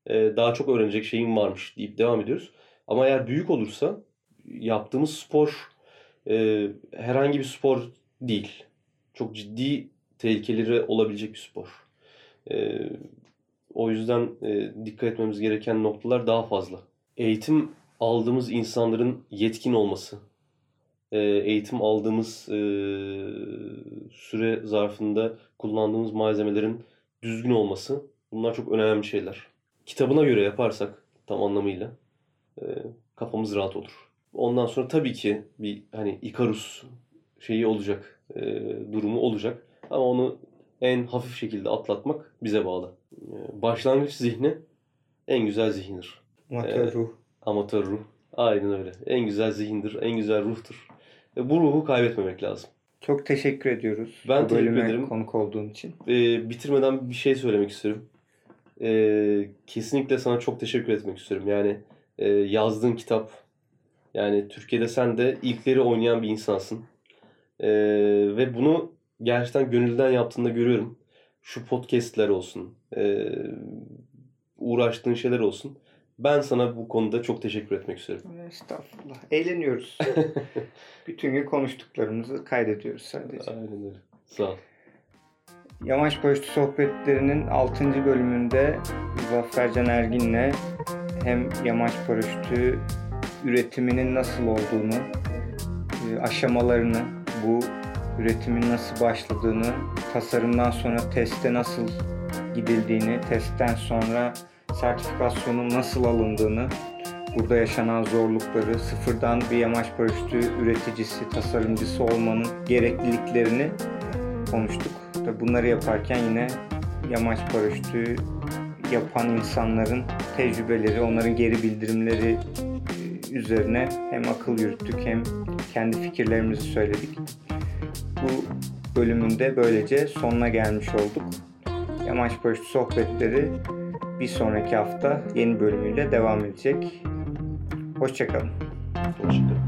Ee, daha çok öğrenecek şeyim varmış deyip devam ediyoruz. Ama eğer büyük olursa yaptığımız spor e, herhangi bir spor değil. Çok ciddi tehlikeleri olabilecek bir spor. E, o yüzden e, dikkat etmemiz gereken noktalar daha fazla. Eğitim aldığımız insanların yetkin olması, e, eğitim aldığımız e, süre zarfında kullandığımız malzemelerin düzgün olması bunlar çok önemli şeyler. Kitabına göre yaparsak tam anlamıyla e, kafamız rahat olur. Ondan sonra tabii ki bir hani Ikarus şeyi olacak, e, durumu olacak. Ama onu en hafif şekilde atlatmak bize bağlı. E, başlangıç zihni en güzel zihindir. Amatör Evet. ruh. Amatör ruh. Aynen öyle. En güzel zihindir, en güzel ruhtur. E, bu ruhu kaybetmemek lazım. Çok teşekkür ediyoruz. Ben bu teşekkür ederim. konuk olduğun için. E, bitirmeden bir şey söylemek istiyorum. E, kesinlikle sana çok teşekkür etmek istiyorum. Yani e, yazdığın kitap, yani Türkiye'de sen de ilkleri oynayan bir insansın. E, ve bunu gerçekten gönülden yaptığında görüyorum. Şu podcastler olsun, e, uğraştığın şeyler olsun. Ben sana bu konuda çok teşekkür etmek istiyorum. Estağfurullah. Eğleniyoruz. <laughs> Bütün gün konuştuklarımızı kaydediyoruz sadece. Aynen öyle. Sağ ol. Yamaç Paraşütü Sohbetleri'nin 6. bölümünde Muzaffer Can Ergin'le hem yamaç paraşütü üretiminin nasıl olduğunu, e, aşamalarını, bu üretimin nasıl başladığını, tasarımdan sonra teste nasıl gidildiğini, testten sonra sertifikasyonun nasıl alındığını, burada yaşanan zorlukları, sıfırdan bir yamaç paraşütü üreticisi, tasarımcısı olmanın gerekliliklerini konuştuk. Bunları yaparken yine yamaç paraşütü yapan insanların tecrübeleri, onların geri bildirimleri üzerine hem akıl yürüttük hem kendi fikirlerimizi söyledik. Bu bölümünde böylece sonuna gelmiş olduk. Yamaç paraşütü sohbetleri bir sonraki hafta yeni bölümüyle devam edecek. Hoşçakalın. Hoşçakalın.